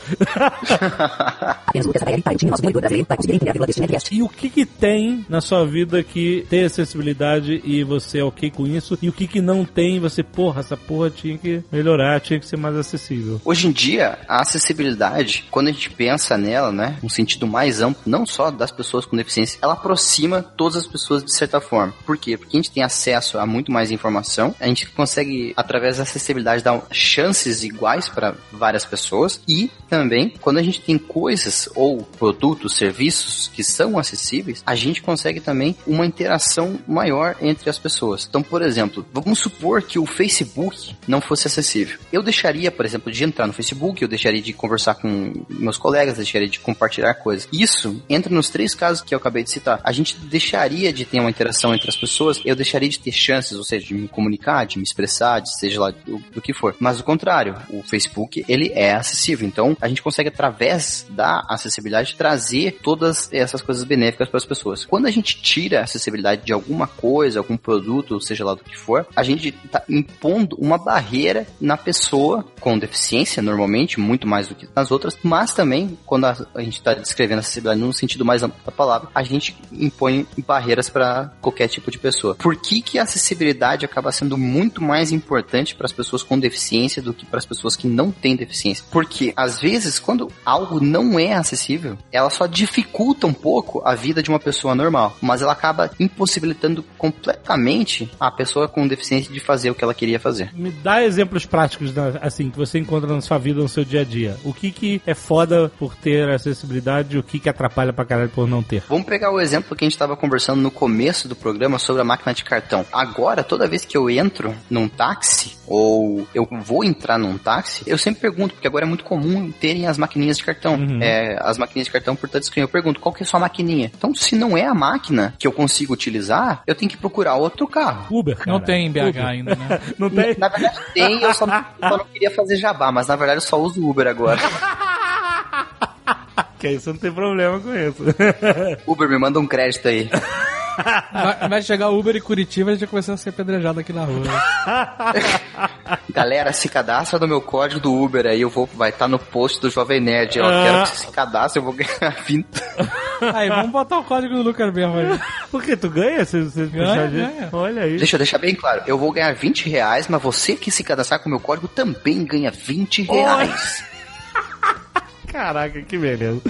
Deste Nerdcast. E o que que tem na sua vida que tem acessibilidade e você é ok com isso? E o que que não tem e você, porra, essa porra tinha que melhorar, tinha que ser mais acessível? Hoje em dia, a acessibilidade, quando a gente pensa nela, né, um sentido mais amplo, não só das pessoas com deficiência, ela aproxima todas as pessoas de certa forma. Por quê? Porque a gente tem acesso a muito mais informação, a gente consegue, através da acessibilidade, dar chances iguais para várias pessoas e também, quando a gente tem coisas ou produtos, serviços que são acessíveis, a gente consegue também uma interação maior entre as pessoas. Então, por exemplo, vamos supor que o Facebook não fosse acessível. Eu deixaria, por exemplo, de entrar no Facebook, eu deixaria de conversar com meus colegas, deixaria de compartilhar coisas. Isso entra nos três casos que eu acabei de citar. A gente deixaria de ter uma interação entre as pessoas, eu deixaria de ter chances, ou seja, de me comunicar, de me expressar, de seja lá do, do que for. Mas o contrário, o Facebook, ele é acessível. Então, a gente consegue, através da acessibilidade, trazer todas essas coisas benéficas para as pessoas. Quando a gente tira a acessibilidade de alguma coisa, algum produto, seja lá do que for, a gente está impondo uma barreira na pessoa com deficiência, normalmente, muito mais do que nas outras, mas também, quando a, a gente está descrevendo acessibilidade no sentido mais amplo da palavra, a gente impõe barreiras para qualquer tipo de pessoa. Por que, que a acessibilidade acaba sendo muito mais importante para as pessoas com deficiência do que para as pessoas que não têm deficiência? Porque, às vezes, quando algo não é acessível, ela só dificulta um pouco a vida de uma pessoa normal, mas ela acaba impossibilitando completamente a pessoa com deficiência de fazer o que ela queria fazer. Me dá exemplos práticos, né, assim, que você encontra na sua vida, no seu dia a dia. O que que é foda por ter acessibilidade e o que que atrapalha pra caralho por não ter? Vamos pegar o exemplo que a gente estava conversando no começo do programa sobre a máquina de cartão. Agora, toda vez que eu entro num táxi, ou eu vou entrar num táxi, eu sempre pergunto, porque agora é muito comum terem as maquininhas de cartão. É, as maquininhas de cartão por touchscreen. Eu pergunto, qual que é a sua maquininha? Então, se não é a máquina que eu consigo utilizar, eu tenho que procurar outro carro. Uber, cara. Não tem em BH Uber. ainda, né? Não tem? Na verdade tem, eu só, eu só não queria fazer jabá, mas na verdade eu só uso Uber agora. Que aí você não tem problema com isso. Uber, me manda um crédito aí. Vai, vai chegar Uber em Curitiba e a gente vai começar a ser apedrejado aqui na rua. Galera, se cadastra no meu código do Uber aí, eu vou, vai estar no post do Jovem Nerd. Eu Ah. quero que você se cadastre, eu vou ganhar 20. Aí, vamos botar o código do Lucas mesmo aí. Por que? Tu ganha? Se você Ganha, ganha. Olha aí. Deixa eu deixar bem claro, eu vou ganhar 20 reais, mas você que se cadastrar com o meu código também ganha 20 reais. Caraca, que beleza.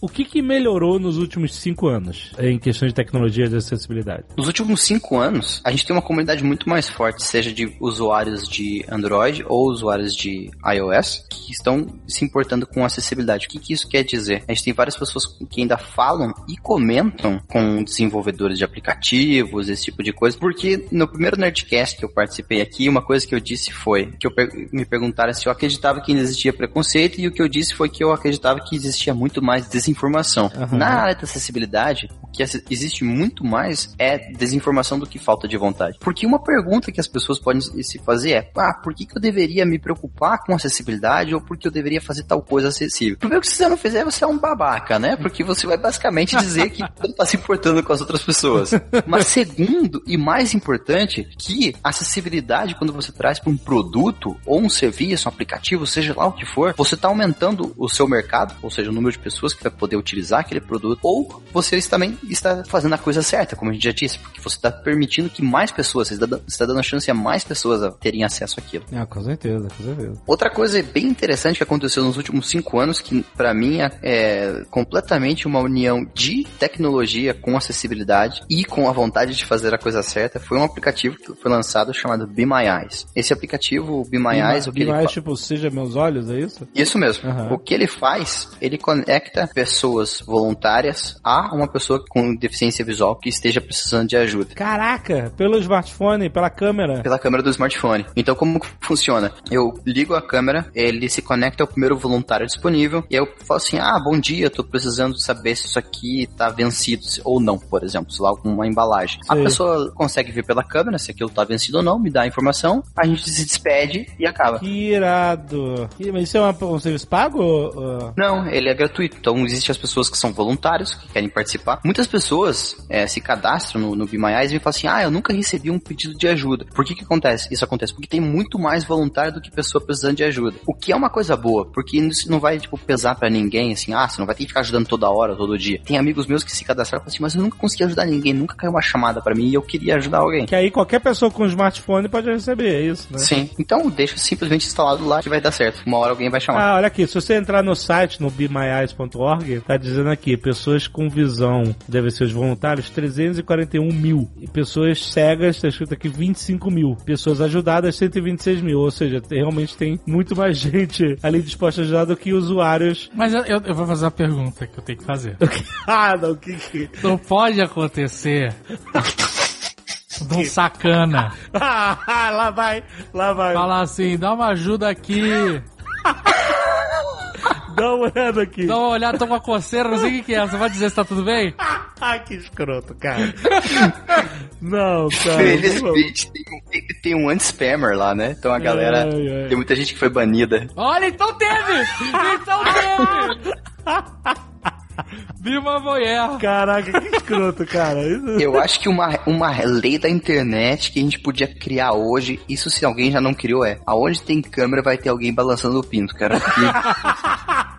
O que que melhorou nos últimos cinco anos em questões de tecnologia de acessibilidade? Nos últimos cinco anos, a gente tem uma comunidade muito mais forte, seja de usuários de Android ou usuários de iOS, que estão se importando com acessibilidade. O que, que isso quer dizer? A gente tem várias pessoas que ainda falam e comentam com desenvolvedores de aplicativos, esse tipo de coisa, porque no primeiro Nerdcast que eu participei aqui, uma coisa que eu disse foi que eu me perguntaram se eu acreditava que ainda existia preconceito conceito e o que eu disse foi que eu acreditava que existia muito mais desinformação. Aham. Na área da acessibilidade, o que existe muito mais é desinformação do que falta de vontade. Porque uma pergunta que as pessoas podem se fazer é: ah, por que, que eu deveria me preocupar com acessibilidade ou por que eu deveria fazer tal coisa acessível? Primeiro que se você não fizer, você é um babaca, né? Porque você vai basicamente dizer que não tá se importando com as outras pessoas. Mas segundo e mais importante, que acessibilidade quando você traz para um produto ou um serviço, um aplicativo, seja lá o que for, você está aumentando o seu mercado, ou seja, o número de pessoas que vai poder utilizar aquele produto, ou você também está fazendo a coisa certa, como a gente já disse, porque você está permitindo que mais pessoas, você está dando- está dando a chance a mais pessoas a terem acesso àquilo. Ah, com certeza, com certeza. Outra coisa bem interessante que aconteceu nos últimos cinco anos, que pra mim é, é completamente uma união de tecnologia com acessibilidade e com a vontade de fazer a coisa certa, foi um aplicativo que foi lançado chamado Be My Eyes. Esse aplicativo, o Be My Eyes, o que ele mais tipo, seja meus olhos, é isso? Isso mesmo. Aham. O que ele faz, ele conecta pessoas voluntárias a uma pessoa com deficiência visual que esteja precisando de ajuda. Caraca, pelo smartphone, pela câmera. Pela câmera do smartphone. Então, como funciona? Eu ligo a câmera, ele se conecta ao primeiro voluntário disponível, e aí eu falo assim: ah, bom dia, tô precisando saber se isso aqui tá vencido ou não, por exemplo, sei lá, alguma embalagem. A Sim. pessoa consegue ver pela câmera se aquilo tá vencido ou não, me dá a informação, a gente se despede e acaba. Que irado. Mas isso é uma- um serviço pago? ou- Não, ele é gratuito. Então, existem as pessoas que são voluntários, que querem participar. Muitas pessoas eh, se cadastram no, no Be My Eyes e me falam assim, ah, eu nunca recebi um pedido de ajuda. Por que que acontece? Isso acontece porque tem muito mais voluntário do que pessoa precisando de ajuda. O que é uma coisa boa, porque isso não vai, tipo, pesar pra ninguém, assim, ah, você não vai ter que ficar ajudando toda hora, todo dia. Tem amigos meus que se cadastraram e falam assim, mas eu nunca consegui ajudar ninguém, nunca caiu uma chamada pra mim e eu queria ajudar alguém. Que aí qualquer pessoa com smartphone pode receber, é isso, né? Sim. Então, deixa simplesmente instalado lá que vai dar certo. Uma hora alguém vai chamar. Ah, olha aqui, se você entrar no site, no bemyeyes.org, tá dizendo aqui, pessoas com visão, devem ser os voluntários, 341 mil. E pessoas cegas, tá escrito aqui 25 mil. Pessoas ajudadas, 126 mil. Ou seja, realmente tem muito mais gente ali disposta a ajudar do que usuários. Mas eu, eu- vou fazer uma pergunta que eu tenho que fazer. ah, não, que que... Não pode acontecer de um sacana Ah, lá vai, lá vai. falar assim, dá uma ajuda aqui, Dá uma olhada aqui. dá uma olhada, uma coceira, não sei o que que é, você vai dizer se tá tudo bem? Ah, que escroto, cara. não, cara. Felizmente, tem um, tem, tem um anti-spammer lá, né? Então a galera. Ai, ai. Tem muita gente que foi banida. Olha, então teve! Então teve! Viva Voyeur! Caraca, que escroto, cara. Isso- Eu acho que uma, uma lei da internet que a gente podia criar hoje, isso se alguém já não criou, é aonde tem câmera vai ter alguém balançando o pinto, cara.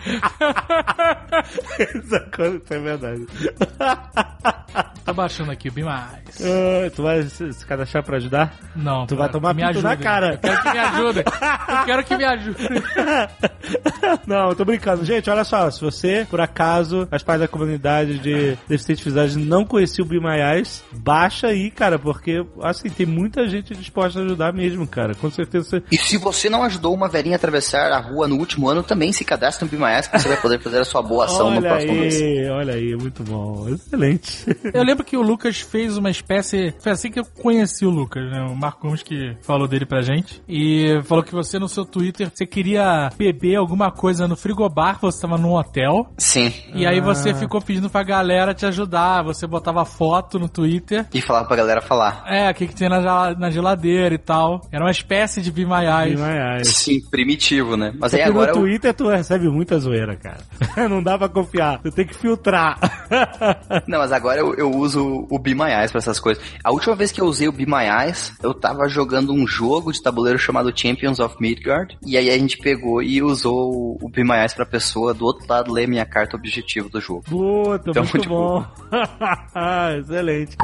Isso é verdade. Tô baixando aqui, bem mais. Ah, tu vai se, se cadastrar pra ajudar? Não, Tu vai pra- tomar me pinto na cara. Eu quero que me ajudem. Eu quero que me ajudem. Não, eu tô brincando. Gente, olha só, se você, por acaso, faz parte da comunidade de deficientes visuais não conhecia o Be My Eyes, baixa aí, cara, porque, assim, tem muita gente disposta a ajudar mesmo, cara. Com certeza você... e se você não ajudou uma velhinha a atravessar a rua no último ano, também se cadastra no Bimaes que você vai poder fazer a sua boa ação no Olha próximo mês. aí, olha aí, muito bom. Excelente. Eu lembro que o Lucas fez uma espécie. Foi assim que eu conheci o Lucas, né? O Marco Gomes que falou dele pra gente. E falou que você no seu Twitter você queria beber alguma coisa no frigobar, você tava num hotel. Sim. E aí Ah. você ficou pedindo pra galera te ajudar. Você botava foto no Twitter. E falar pra galera falar. É, o que, que tinha na, na geladeira e tal. Era uma espécie de Be My Be Eyes. My Eyes. Sim, primitivo, né? Mas aí Porque agora. no eu- Twitter tu recebe muita zoeira, cara. Não dá pra confiar. Tu tem que filtrar. Não, mas agora eu, eu uso o Be My Eyes pra essas coisas. A última vez que eu usei o Be My Eyes, eu tava jogando um jogo de tabuleiro chamado Champions of Midgard. E aí a gente pegou e usou o- Be My Eyes pra pessoa do outro lado ler minha carta objetivo do jogo. Puta, Então, muito tipo- bom. Excelente.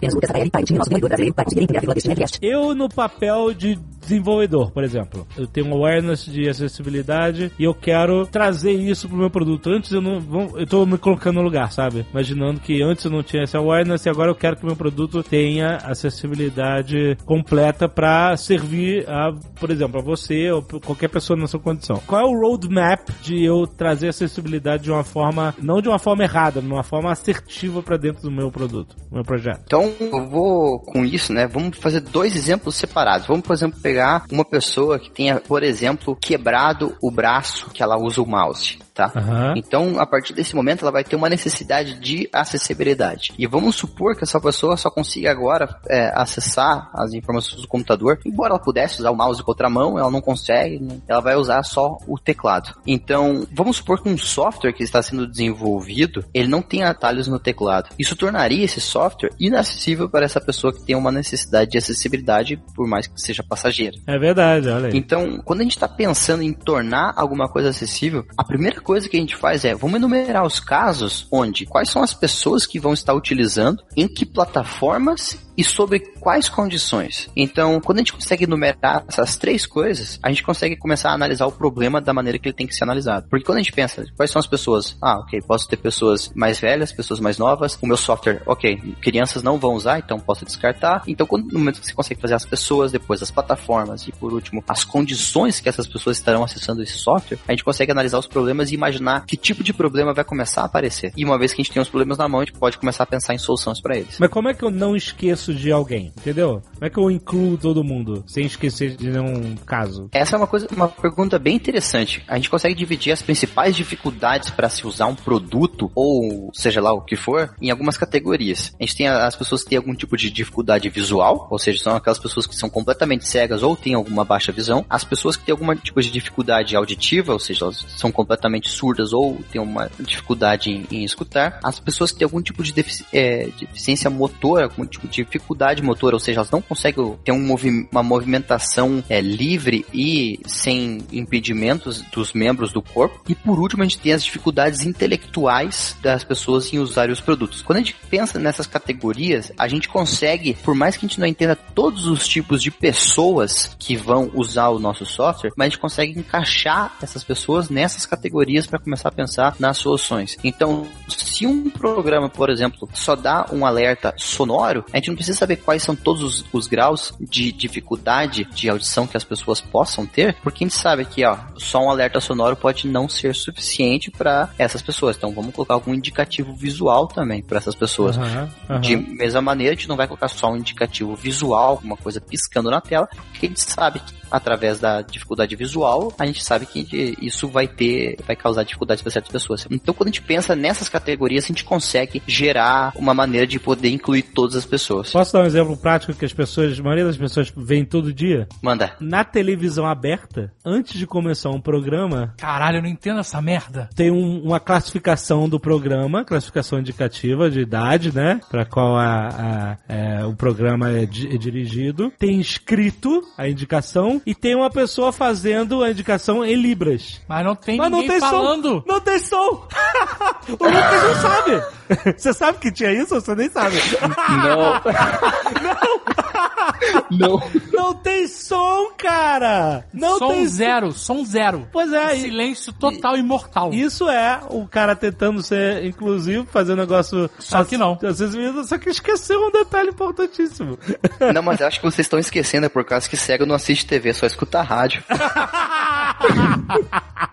Eu, no papel de desenvolvedor, por exemplo, eu tenho um awareness de acessibilidade e eu quero trazer isso pro meu produto. Antes eu não. Eu tô me colocando no lugar, sabe? Imaginando que antes eu não tinha esse awareness e agora eu quero que meu produto tenha acessibilidade completa pra servir a, por exemplo, a você ou qualquer pessoa na sua condição. Qual é o roadmap de eu trazer acessibilidade de uma forma, não de uma forma errada, de uma forma assertiva pra dentro do meu produto, do meu projeto? Então, eu vou com isso, né? Vamos fazer dois exemplos separados. Vamos, por exemplo, pegar pegar uma pessoa que tenha, por exemplo, quebrado o braço que ela usa o mouse. Tá? Aham. Então, a partir desse momento, ela vai ter uma necessidade de acessibilidade. E vamos supor que essa pessoa só consiga agora é, acessar as informações do computador. Embora ela pudesse usar o mouse com outra mão, ela não consegue, né? ela vai usar só o teclado. Então, vamos supor que um software que está sendo desenvolvido, ele não tem atalhos no teclado. Isso tornaria esse software inacessível para essa pessoa que tem uma necessidade de acessibilidade, por mais que seja passageira. É verdade, olha aí. Então, quando a gente está pensando em tornar alguma coisa acessível, a primeira coisa que a gente faz é, vamos enumerar os casos onde, quais são as pessoas que vão estar utilizando, em que plataformas e sobre quais condições. Então, quando a gente consegue enumerar essas três coisas, a gente consegue começar a analisar o problema da maneira que ele tem que ser analisado. Porque quando a gente pensa, quais são as pessoas? Ah, ok, posso ter pessoas mais velhas, pessoas mais novas. O meu software, ok, crianças não vão usar, então posso descartar. Então, quando, no momento que você consegue fazer as pessoas, depois as plataformas e, por último, as condições que essas pessoas estarão acessando esse software, a gente consegue analisar os problemas e imaginar que tipo de problema vai começar a aparecer. E uma vez que a gente tem os problemas na mão, a gente pode começar a pensar em soluções para eles. Mas como é que eu não esqueço de alguém? Entendeu? Como é que eu incluo todo mundo sem esquecer de nenhum caso? Essa é uma coisa, uma pergunta bem interessante. A gente consegue dividir as principais dificuldades para se usar um produto ou seja lá o que for em algumas categorias. A gente tem as pessoas que têm algum tipo de dificuldade visual, ou seja, são aquelas pessoas que são completamente cegas ou têm alguma baixa visão. As pessoas que têm algum tipo de dificuldade auditiva, ou seja, elas são completamente surdas ou têm uma dificuldade em, em escutar. As pessoas que têm algum tipo de defici- é, deficiência motora, algum tipo de dificuldade motora, ou seja, elas não conseguem ter um movi- uma movimentação é, livre e sem impedimentos dos membros do corpo. E por último, a gente tem as dificuldades intelectuais das pessoas em usar os produtos. Quando a gente pensa nessas categorias, a gente consegue, por mais que a gente não entenda todos os tipos de pessoas que vão usar o nosso software, mas a gente consegue encaixar essas pessoas nessas categorias para começar a pensar nas soluções. Então, se um programa, por exemplo, só dá um alerta sonoro, a gente não precisa saber quais são todos os, os graus de dificuldade de audição que as pessoas possam ter, porque a gente sabe que ó, só um alerta sonoro pode não ser suficiente para essas pessoas. Então, vamos colocar algum indicativo visual também para essas pessoas. Aham, aham. De mesma maneira, a gente não vai colocar só um indicativo visual, alguma coisa piscando na tela, porque a gente sabe que através da dificuldade visual, a gente sabe que isso vai ter, vai causar dificuldades para certas pessoas. Então, quando a gente pensa nessas categorias, a gente consegue gerar uma maneira de poder incluir todas as pessoas. Posso dar um exemplo prático que as pessoas, a maioria das pessoas veem todo dia? Manda. Na televisão aberta, antes de começar um programa, Caralho, eu não entendo essa merda. tem um- uma classificação do programa, classificação indicativa de idade, né? Pra qual a, a- é, o programa é, di- é dirigido. Tem escrito a indicação e tem uma pessoa fazendo a indicação em libras. Mas não tem Mas não tem falando. som! Não tem som! o Lucas não sabe! Você sabe que tinha isso ou você nem sabe? Não. não. Não tem som, cara! Não som tem zero, som zero. Pois é, e- Silêncio total e mortal. Isso é o cara tentando ser inclusivo, fazer um negócio. Só que não. Só que esqueceu um detalhe importantíssimo. Não, mas acho que vocês estão esquecendo, é por causa que cego não assiste TV, só escuta rádio.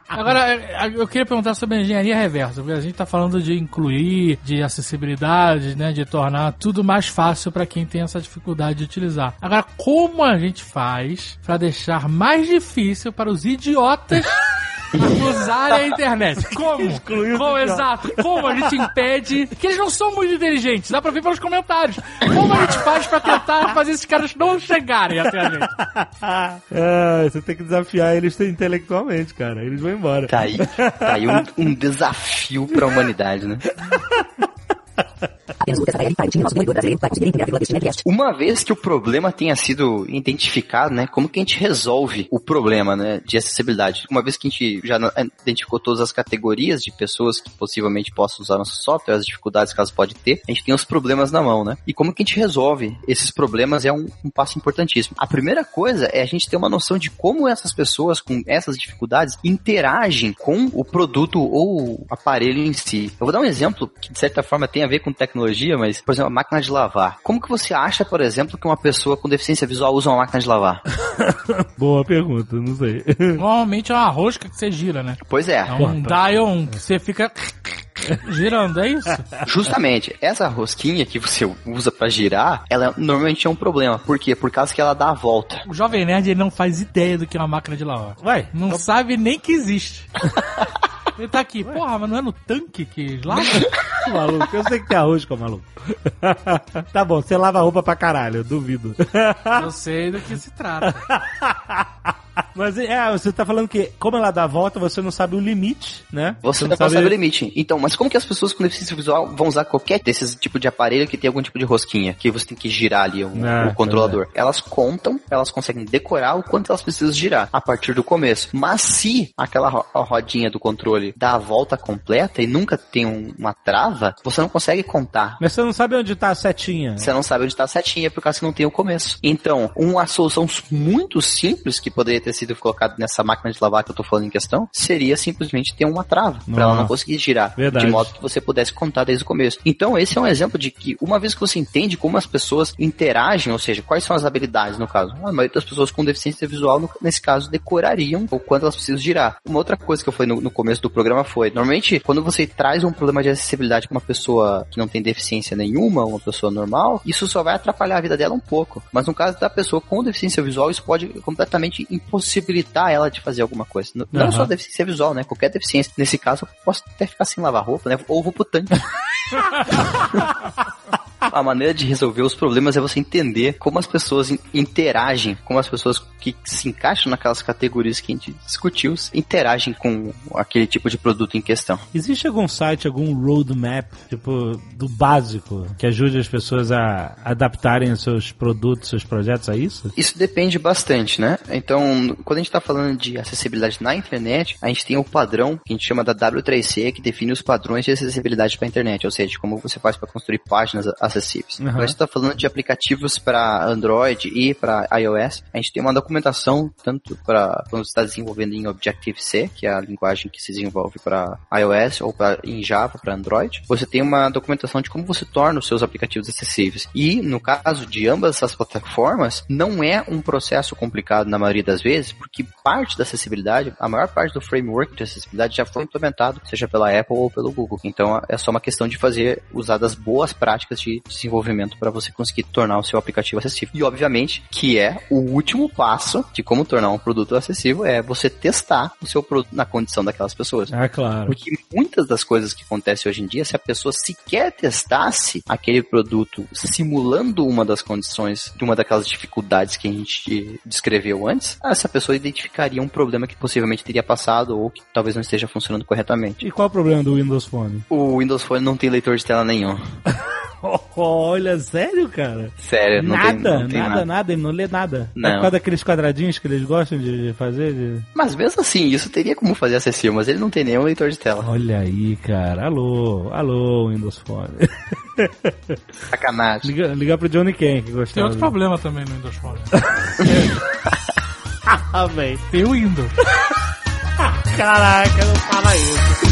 Agora, é, eu queria perguntar sobre a engenharia reversa, porque a gente tá falando de incluir, de acessibilidade, né, de tornar tudo mais fácil para quem tem essa dificuldade de utilizar. Agora, como a gente faz para deixar mais difícil para os idiotas usarem a internet? Como? Como, exato. Como a gente impede que eles não são muito inteligentes, dá pra ver pelos comentários. Como a gente faz pra tentar fazer esses caras não chegarem até a gente? É, você tem que desafiar eles intelectualmente, cara. Eles vão embora. Tá aí, tá aí um, um desafio pra humanidade, né? Uma vez que o problema tenha sido identificado, né? Como que a gente resolve o problema, né? De acessibilidade? Uma vez que a gente já na- identificou todas as categorias de pessoas que possivelmente possam usar nosso software, as dificuldades que elas podem ter, a gente tem os problemas na mão, né? E como que a gente resolve esses problemas é um, um passo importantíssimo. A primeira coisa é a gente ter uma noção de como essas pessoas com essas dificuldades interagem com o produto ou o aparelho em si. Eu vou dar um exemplo que de certa forma tem a ver com tecnologia, mas, por exemplo, a máquina de lavar. Como que você acha, por exemplo, que uma pessoa com deficiência visual usa uma máquina de lavar? Boa pergunta, não sei. Normalmente é uma rosca que você gira, né? Pois é. É um dial que você fica Girando, é isso? Justamente, essa rosquinha que você usa pra girar, ela normalmente é um problema. Por quê? Por causa que ela dá a volta. O Jovem Nerd ele não faz ideia do que é uma máquina de lavar. Ué, Não sabe nem que existe. Ele tá aqui, porra, mas não é no tanque que lava? maluco, eu sei que tem arroz com maluco. tá bom, você lava roupa pra caralho, eu duvido. Eu sei do que se trata. Mas é, você tá falando que, como ela dá a volta, você não sabe o limite, né? Você não sabe o limite. Então, mas como que as pessoas com deficiência visual vão usar qualquer desses tipo de aparelho que tem algum tipo de rosquinha? Que você tem que girar ali o, Ah, o controlador. Elas contam, elas conseguem decorar o quanto elas precisam girar a partir do começo. Mas se aquela ro- rodinha do controle dá a volta completa e nunca tem um- uma trava, você não consegue contar. Mas você não sabe onde tá a setinha. Você não sabe onde está a setinha por causa que não tem o começo. Então, uma solução muito simples que poderia ter sido colocada nessa máquina de lavar que eu tô falando em questão seria simplesmente ter uma trava para ela não conseguir girar Verdade. de modo que você pudesse contar desde o começo. Então, esse é um exemplo de que uma vez que você entende como as pessoas interagem, ou seja, quais são as habilidades no caso, a maioria das pessoas com deficiência visual no- nesse caso decorariam o quanto elas precisam girar. Uma outra coisa que eu falei no, no começo do programa foi, normalmente quando você traz um problema de acessibilidade para uma pessoa que não tem deficiência nenhuma, uma pessoa normal, isso só vai atrapalhar a vida dela um pouco. Mas no caso da pessoa com deficiência visual, isso pode completamente impossibilitar ela de fazer alguma coisa. Não Aham. só deficiência visual, né? Qualquer deficiência. Nesse caso, eu posso até ficar sem lavar roupa, né? Ou vou pro tanque. A maneira de resolver os problemas é você entender como as pessoas in- interagem, como as pessoas que se encaixam naquelas categorias que a gente discutiu, interagem com aquele tipo de produto em questão. Existe algum site, algum roadmap, tipo, do básico, que ajude as pessoas a adaptarem os seus produtos, seus projetos a isso? Isso depende bastante, né? Então, quando a gente está falando de acessibilidade na internet, a gente tem o padrão que a gente chama da W3C, que define os padrões de acessibilidade para a internet, ou seja, como você faz para construir páginas acessíveis. Uhum. Quando a gente está falando de aplicativos para Android e para iOS, a gente tem uma documentação tanto para quando você está desenvolvendo em Objective-C, que é a linguagem que se desenvolve para iOS, ou pra, em Java para Android. Você tem uma documentação de como você torna os seus aplicativos acessíveis. E no caso de ambas essas plataformas, não é um processo complicado na maioria das vezes, porque parte da acessibilidade, a maior parte do framework de acessibilidade já foi implementado, seja pela Apple ou pelo Google. Então é só uma questão de fazer usar das boas práticas de desenvolvimento para você conseguir tornar o seu aplicativo acessível. E obviamente que é o último passo de como tornar um produto acessível é você testar o seu produto na condição daquelas pessoas. Ah, claro. Porque muitas das coisas que acontecem hoje em dia, se a pessoa sequer testasse aquele produto simulando uma das condições, de uma daquelas dificuldades que a gente descreveu antes, essa pessoa identificaria um problema que possivelmente teria passado ou que talvez não esteja funcionando corretamente. E qual é o problema do Windows Phone? O Windows Phone não tem leitor de tela nenhum. Olha, sério, cara? Sério, não nada, tem, não tem nada, nada. nada, ele não lê nada. Não. É por causa daqueles quadradinhos que eles gostam de fazer? de- Mas mesmo assim, isso teria como fazer acessível, mas ele não tem nenhum leitor de tela. Olha aí, cara. Alô, alô, Windows Phone. Sacanagem. liga, liga pro Johnny Ken, que Tem gostava. outro problema também no Windows Phone. Ah, velho. Tem o Windows. Caraca, não fala isso.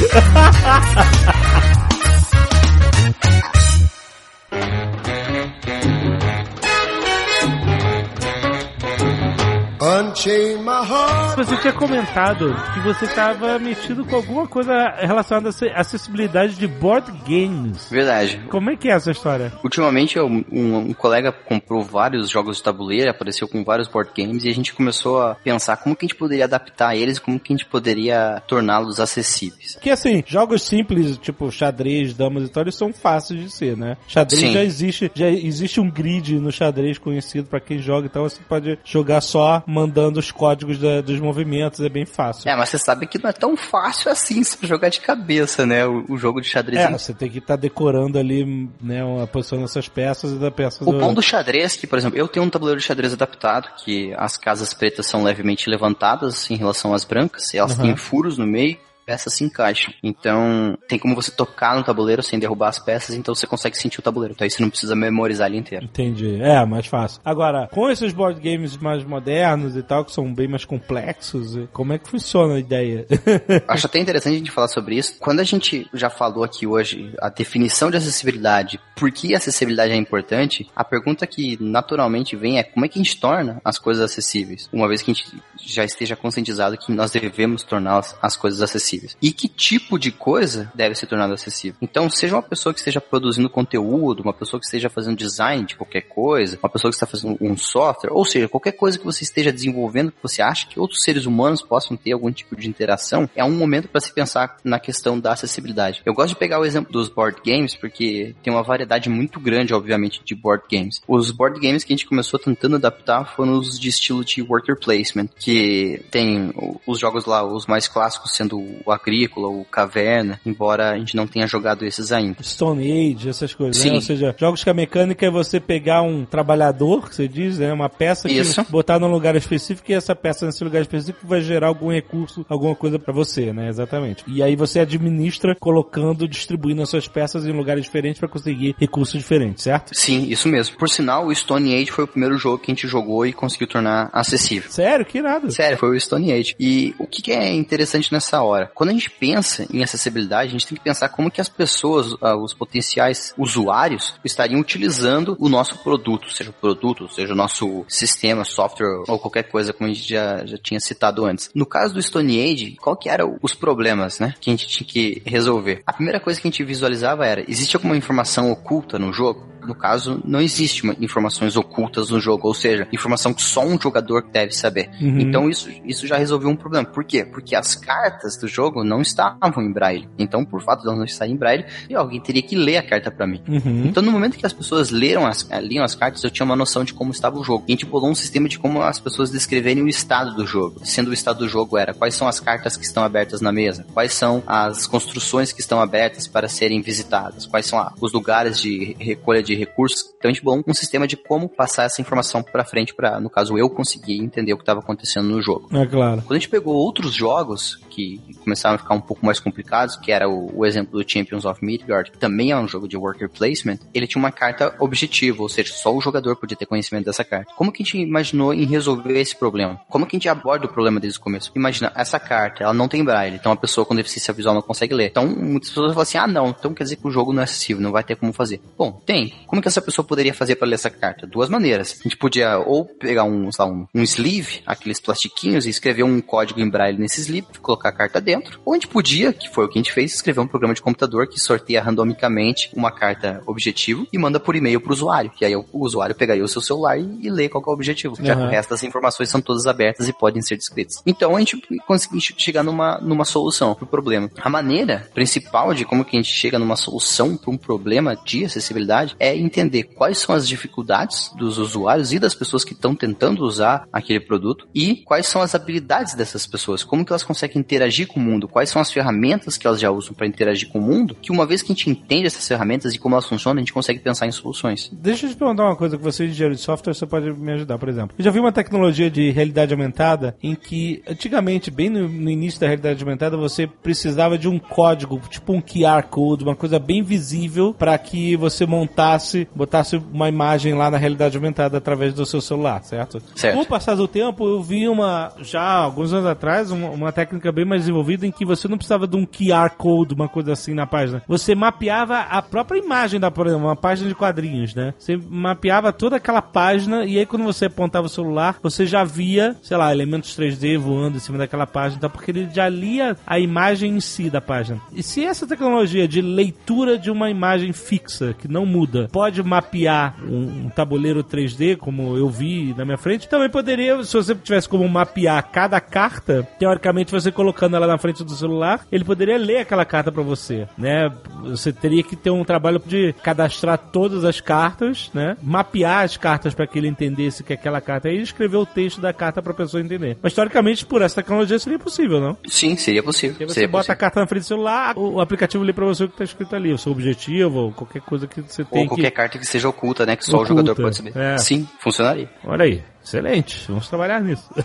Você tinha comentado que você estava metido com alguma coisa relacionada à acessibilidade de board games. Verdade. Como é que é essa história? Ultimamente, um, um colega comprou vários jogos de tabuleiro, apareceu com vários board games, e a gente começou a pensar como que a gente poderia adaptar eles, como que a gente poderia torná-los acessíveis. Que assim, jogos simples, tipo xadrez, damas e tal, eles são fáceis de ser, né? Xadrez Sim. já existe, já existe um grid no xadrez conhecido pra quem joga, então você pode jogar só mandando os códigos da- dos movimentos, é bem fácil. É, mas você sabe que não é tão fácil assim se jogar de cabeça, né? O, o jogo de xadrez. É, você tem que estar decorando ali, né, a posição dessas peças e da peça O bom do xadrez, que, por exemplo, eu tenho um tabuleiro de xadrez adaptado, que as casas pretas são levemente levantadas em relação às brancas, e elas Uhum. têm furos no meio, peças se encaixam. Então, tem como você tocar no tabuleiro sem derrubar as peças, então você consegue sentir o tabuleiro. Então aí você não precisa memorizar ele inteiro. Entendi. É, mais fácil. Agora, com esses board games mais modernos e tal, que são bem mais complexos, como é que funciona a ideia? Acho até interessante a gente falar sobre isso. Quando a gente já falou aqui hoje a definição de acessibilidade, por que acessibilidade é importante, a pergunta que naturalmente vem é como é que a gente torna as coisas acessíveis? Uma vez que a gente já esteja conscientizado que nós devemos tornar as coisas acessíveis. Acessíveis. E que tipo de coisa deve ser tornado acessível. Então, seja uma pessoa que esteja produzindo conteúdo, uma pessoa que esteja fazendo design de qualquer coisa, uma pessoa que está fazendo um software, ou seja, qualquer coisa que você esteja desenvolvendo que você acha que outros seres humanos possam ter algum tipo de interação, é um momento para se pensar na questão da acessibilidade. Eu gosto de pegar o exemplo dos board games porque tem uma variedade muito grande, obviamente, de board games. Os board games que a gente começou tentando adaptar foram os de estilo de worker placement, que tem os jogos lá, os mais clássicos sendo o Agrícola, o Caverna, embora a gente não tenha jogado esses ainda. Stone Age, essas coisas, né? Sim. Ou seja, jogos que a mecânica é você pegar um trabalhador, que você diz, né? Uma peça que Isso. botar num lugar específico e essa peça nesse lugar específico vai gerar algum recurso, alguma coisa pra você, né? Exatamente. E aí você administra colocando, distribuindo as suas peças em lugares diferentes pra conseguir recursos diferentes, certo? Sim, isso mesmo. Por sinal, o Stone Age foi o primeiro jogo que a gente jogou e conseguiu tornar acessível. Sério? Que nada. Sério, foi o Stone Age. E o que, que é interessante nessa hora? Quando a gente pensa em acessibilidade, a gente tem que pensar como que as pessoas, ah, os potenciais usuários, estariam utilizando o nosso produto, seja o produto, seja o nosso sistema, software ou qualquer coisa, como a gente já, já tinha citado antes. No caso do Stone Age, qual que eram os problemas, né, que a gente tinha que resolver? A primeira coisa que a gente visualizava era, existe alguma informação oculta no jogo? No caso, não existe informações ocultas no jogo, ou seja, informação que só um jogador deve saber. Uhum. Então isso, isso já resolveu um problema. Por quê? Porque as cartas do jogo não estavam em braille. Então, por fato de elas não estarem em braille, alguém teria que ler a carta pra mim. Uhum. Então, no momento que as pessoas leram as, eh, liam as cartas, eu tinha uma noção de como estava o jogo. E a gente bolou um sistema de como as pessoas descreverem o estado do jogo. Sendo o estado do jogo era quais são as cartas que estão abertas na mesa, quais são as construções que estão abertas para serem visitadas, quais são ah, os lugares de recolha de recursos. Então, a gente bolou um sistema de como passar essa informação pra frente para, no caso, eu conseguir entender o que estava acontecendo no jogo. É claro. Quando a gente pegou outros jogos que começaram a ficar um pouco mais complicados, que era o, o exemplo do Champions of Midgard, que também é um jogo de worker placement, ele tinha uma carta objetiva, ou seja, só o jogador podia ter conhecimento dessa carta. Como que a gente imaginou em resolver esse problema? Como que a gente aborda o problema desde o começo? Imagina, essa carta, ela não tem braille, então a pessoa com deficiência visual não consegue ler. Então, muitas pessoas falam assim, ah não, então quer dizer que o jogo não é acessível, não vai ter como fazer. Bom, tem. Como que essa pessoa poderia fazer para ler essa carta? Duas maneiras. A gente podia ou pegar um, lá, um, um sleeve, aqueles plastiquinhos, e escrever um código em braille nesse sleeve, colocar a carta dentro. Ou a gente podia, que foi o que a gente fez, escrever um programa de computador que sorteia randomicamente uma carta objetivo e manda por e-mail pro usuário. E aí o, o usuário pegaria o seu celular e, e lê qual que é o objetivo. Já que o resto das informações são todas abertas e podem ser descritas. Então a gente conseguiu chegar numa, numa solução pro problema. A maneira principal de como que a gente chega numa solução para um problema de acessibilidade é entender quais são as dificuldades dos usuários e das pessoas que estão tentando usar aquele produto e quais são as habilidades dessas pessoas, como que elas conseguem interagir com o mundo, quais são as ferramentas que elas já usam para interagir com o mundo, que uma vez que a gente entende essas ferramentas e como elas funcionam, a gente consegue pensar em soluções. Deixa eu te perguntar uma coisa que você engenheiro de software, você pode me ajudar, por exemplo. Eu já vi uma tecnologia de realidade aumentada em que, antigamente, bem no, no início da realidade aumentada, você precisava de um código, tipo um QR Code, uma coisa bem visível para que você montasse, botasse uma imagem lá na realidade aumentada através do seu celular, certo? Certo. Com o passar do tempo, eu vi uma, já alguns anos atrás, uma, uma técnica bem mais desenvolvida em que você não precisava de um QR Code, uma coisa assim na página. Você mapeava a própria imagem da, por exemplo, uma página de quadrinhos, né? Você mapeava toda aquela página e aí quando você apontava o celular, você já via, sei lá, elementos 3D voando em cima daquela página, tá? porque ele já lia a imagem em si da página. E se essa tecnologia de leitura de uma imagem fixa, que não muda, pode mapear um, um tabuleiro 3D, como eu vi na minha frente, também poderia, se você tivesse como mapear cada carta, teoricamente você colocando ela na frente do celular, ele poderia ler aquela carta pra você, né? Você teria que ter um trabalho de cadastrar todas as cartas, né? Mapear as cartas para que ele entendesse que aquela carta é e escrever o texto da carta pra pessoa entender. Mas teoricamente, por essa tecnologia seria possível, não? Sim, seria possível. Porque você seria bota possível. a carta na frente do celular, o, aplicativo lê pra você o que tá escrito ali, o seu objetivo, ou qualquer coisa que você tem Ou qualquer que... carta que seja oculta, né? Que só Oculta, o jogador pode saber. é. Sim, funcionaria. Olha aí, excelente, vamos trabalhar nisso.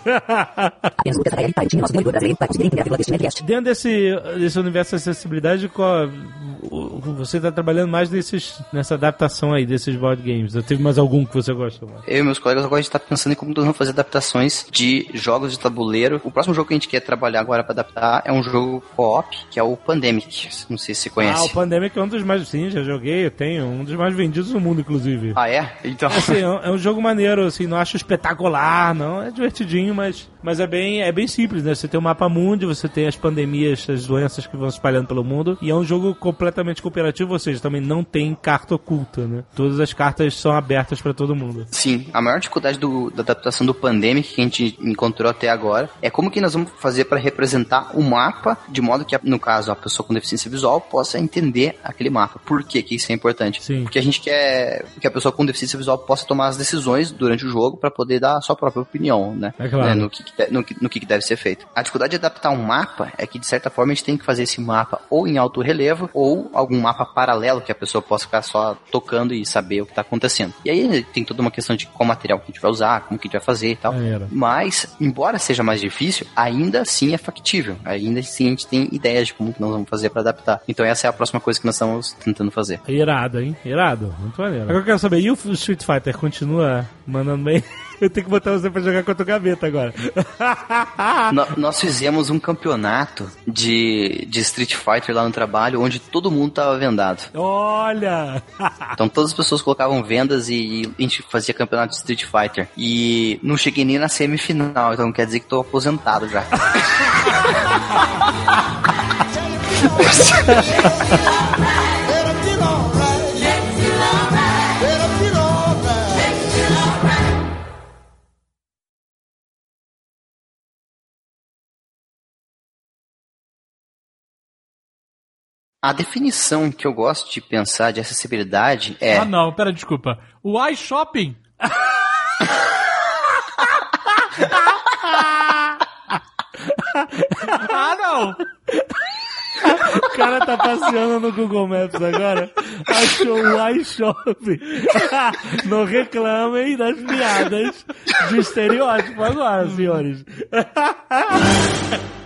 Dentro desse, desse universo de acessibilidade, qual, você tá trabalhando mais desses, nessa adaptação aí desses board games. Teve mais algum que você gosta mais? Eu e meus colegas agora a gente tá pensando em como nós vamos fazer adaptações de jogos de tabuleiro. O próximo jogo que a gente quer trabalhar agora pra adaptar é um jogo co-op, que é o Pandemic. Não sei se você Ah, conhece. o Pandemic é um dos mais. Sim, já joguei, eu tenho. Um dos mais vendidos no mundo, inclusive. Ah, é? Então. Assim, é um- é um jogo maneiro, assim, não acho espetacular, não. É divertidinho, mas, Mas é bem, é bem simples, né? Você tem o mapa mundo, você tem as pandemias, as doenças que vão se espalhando pelo mundo, e é um jogo completamente cooperativo, ou seja, também não tem carta oculta, né? Todas as cartas são abertas pra todo mundo. Sim, a maior dificuldade do- da adaptação do Pandemic que a gente encontrou até agora é como que nós vamos fazer para representar o mapa de modo que, no caso, a pessoa com deficiência visual possa entender aquele mapa. Por quê que isso é importante? Sim. Porque a gente quer que a pessoa com deficiência visual possa tomar as decisões durante o jogo para poder dar a sua própria opinião, né? É claro. Né, No, que, no, que, no que deve ser feito. A dificuldade de adaptar um mapa é que, de certa forma, a gente tem que fazer esse mapa ou em alto relevo ou algum mapa paralelo que a pessoa possa ficar só tocando e saber o que está acontecendo. E aí tem toda uma questão de qual material que a gente vai usar, como que a gente vai fazer e tal. Maneiro. Mas, embora seja mais difícil, ainda assim é factível. Ainda assim a gente tem ideias de como que nós vamos fazer para adaptar. Então essa é a próxima coisa que nós estamos tentando fazer. Irado, hein? Irado. Muito maneiro. Agora eu quero saber, e o Street Fighter continua mandando bem? Eu tenho que botar você pra jogar contra o gaveta agora. No- nós fizemos um campeonato de, de Street Fighter lá no trabalho, onde todo mundo tava vendado. Olha! Então todas as pessoas colocavam vendas e a gente fazia campeonato de Street Fighter. E não cheguei nem na semifinal, então quer dizer que tô aposentado já. A definição que eu gosto de pensar de acessibilidade é. Ah, não, pera, desculpa. O iShopping? ah, não! O cara tá passeando no Google Maps agora, achou o iShop. Não reclamem das piadas de estereótipo agora, senhores.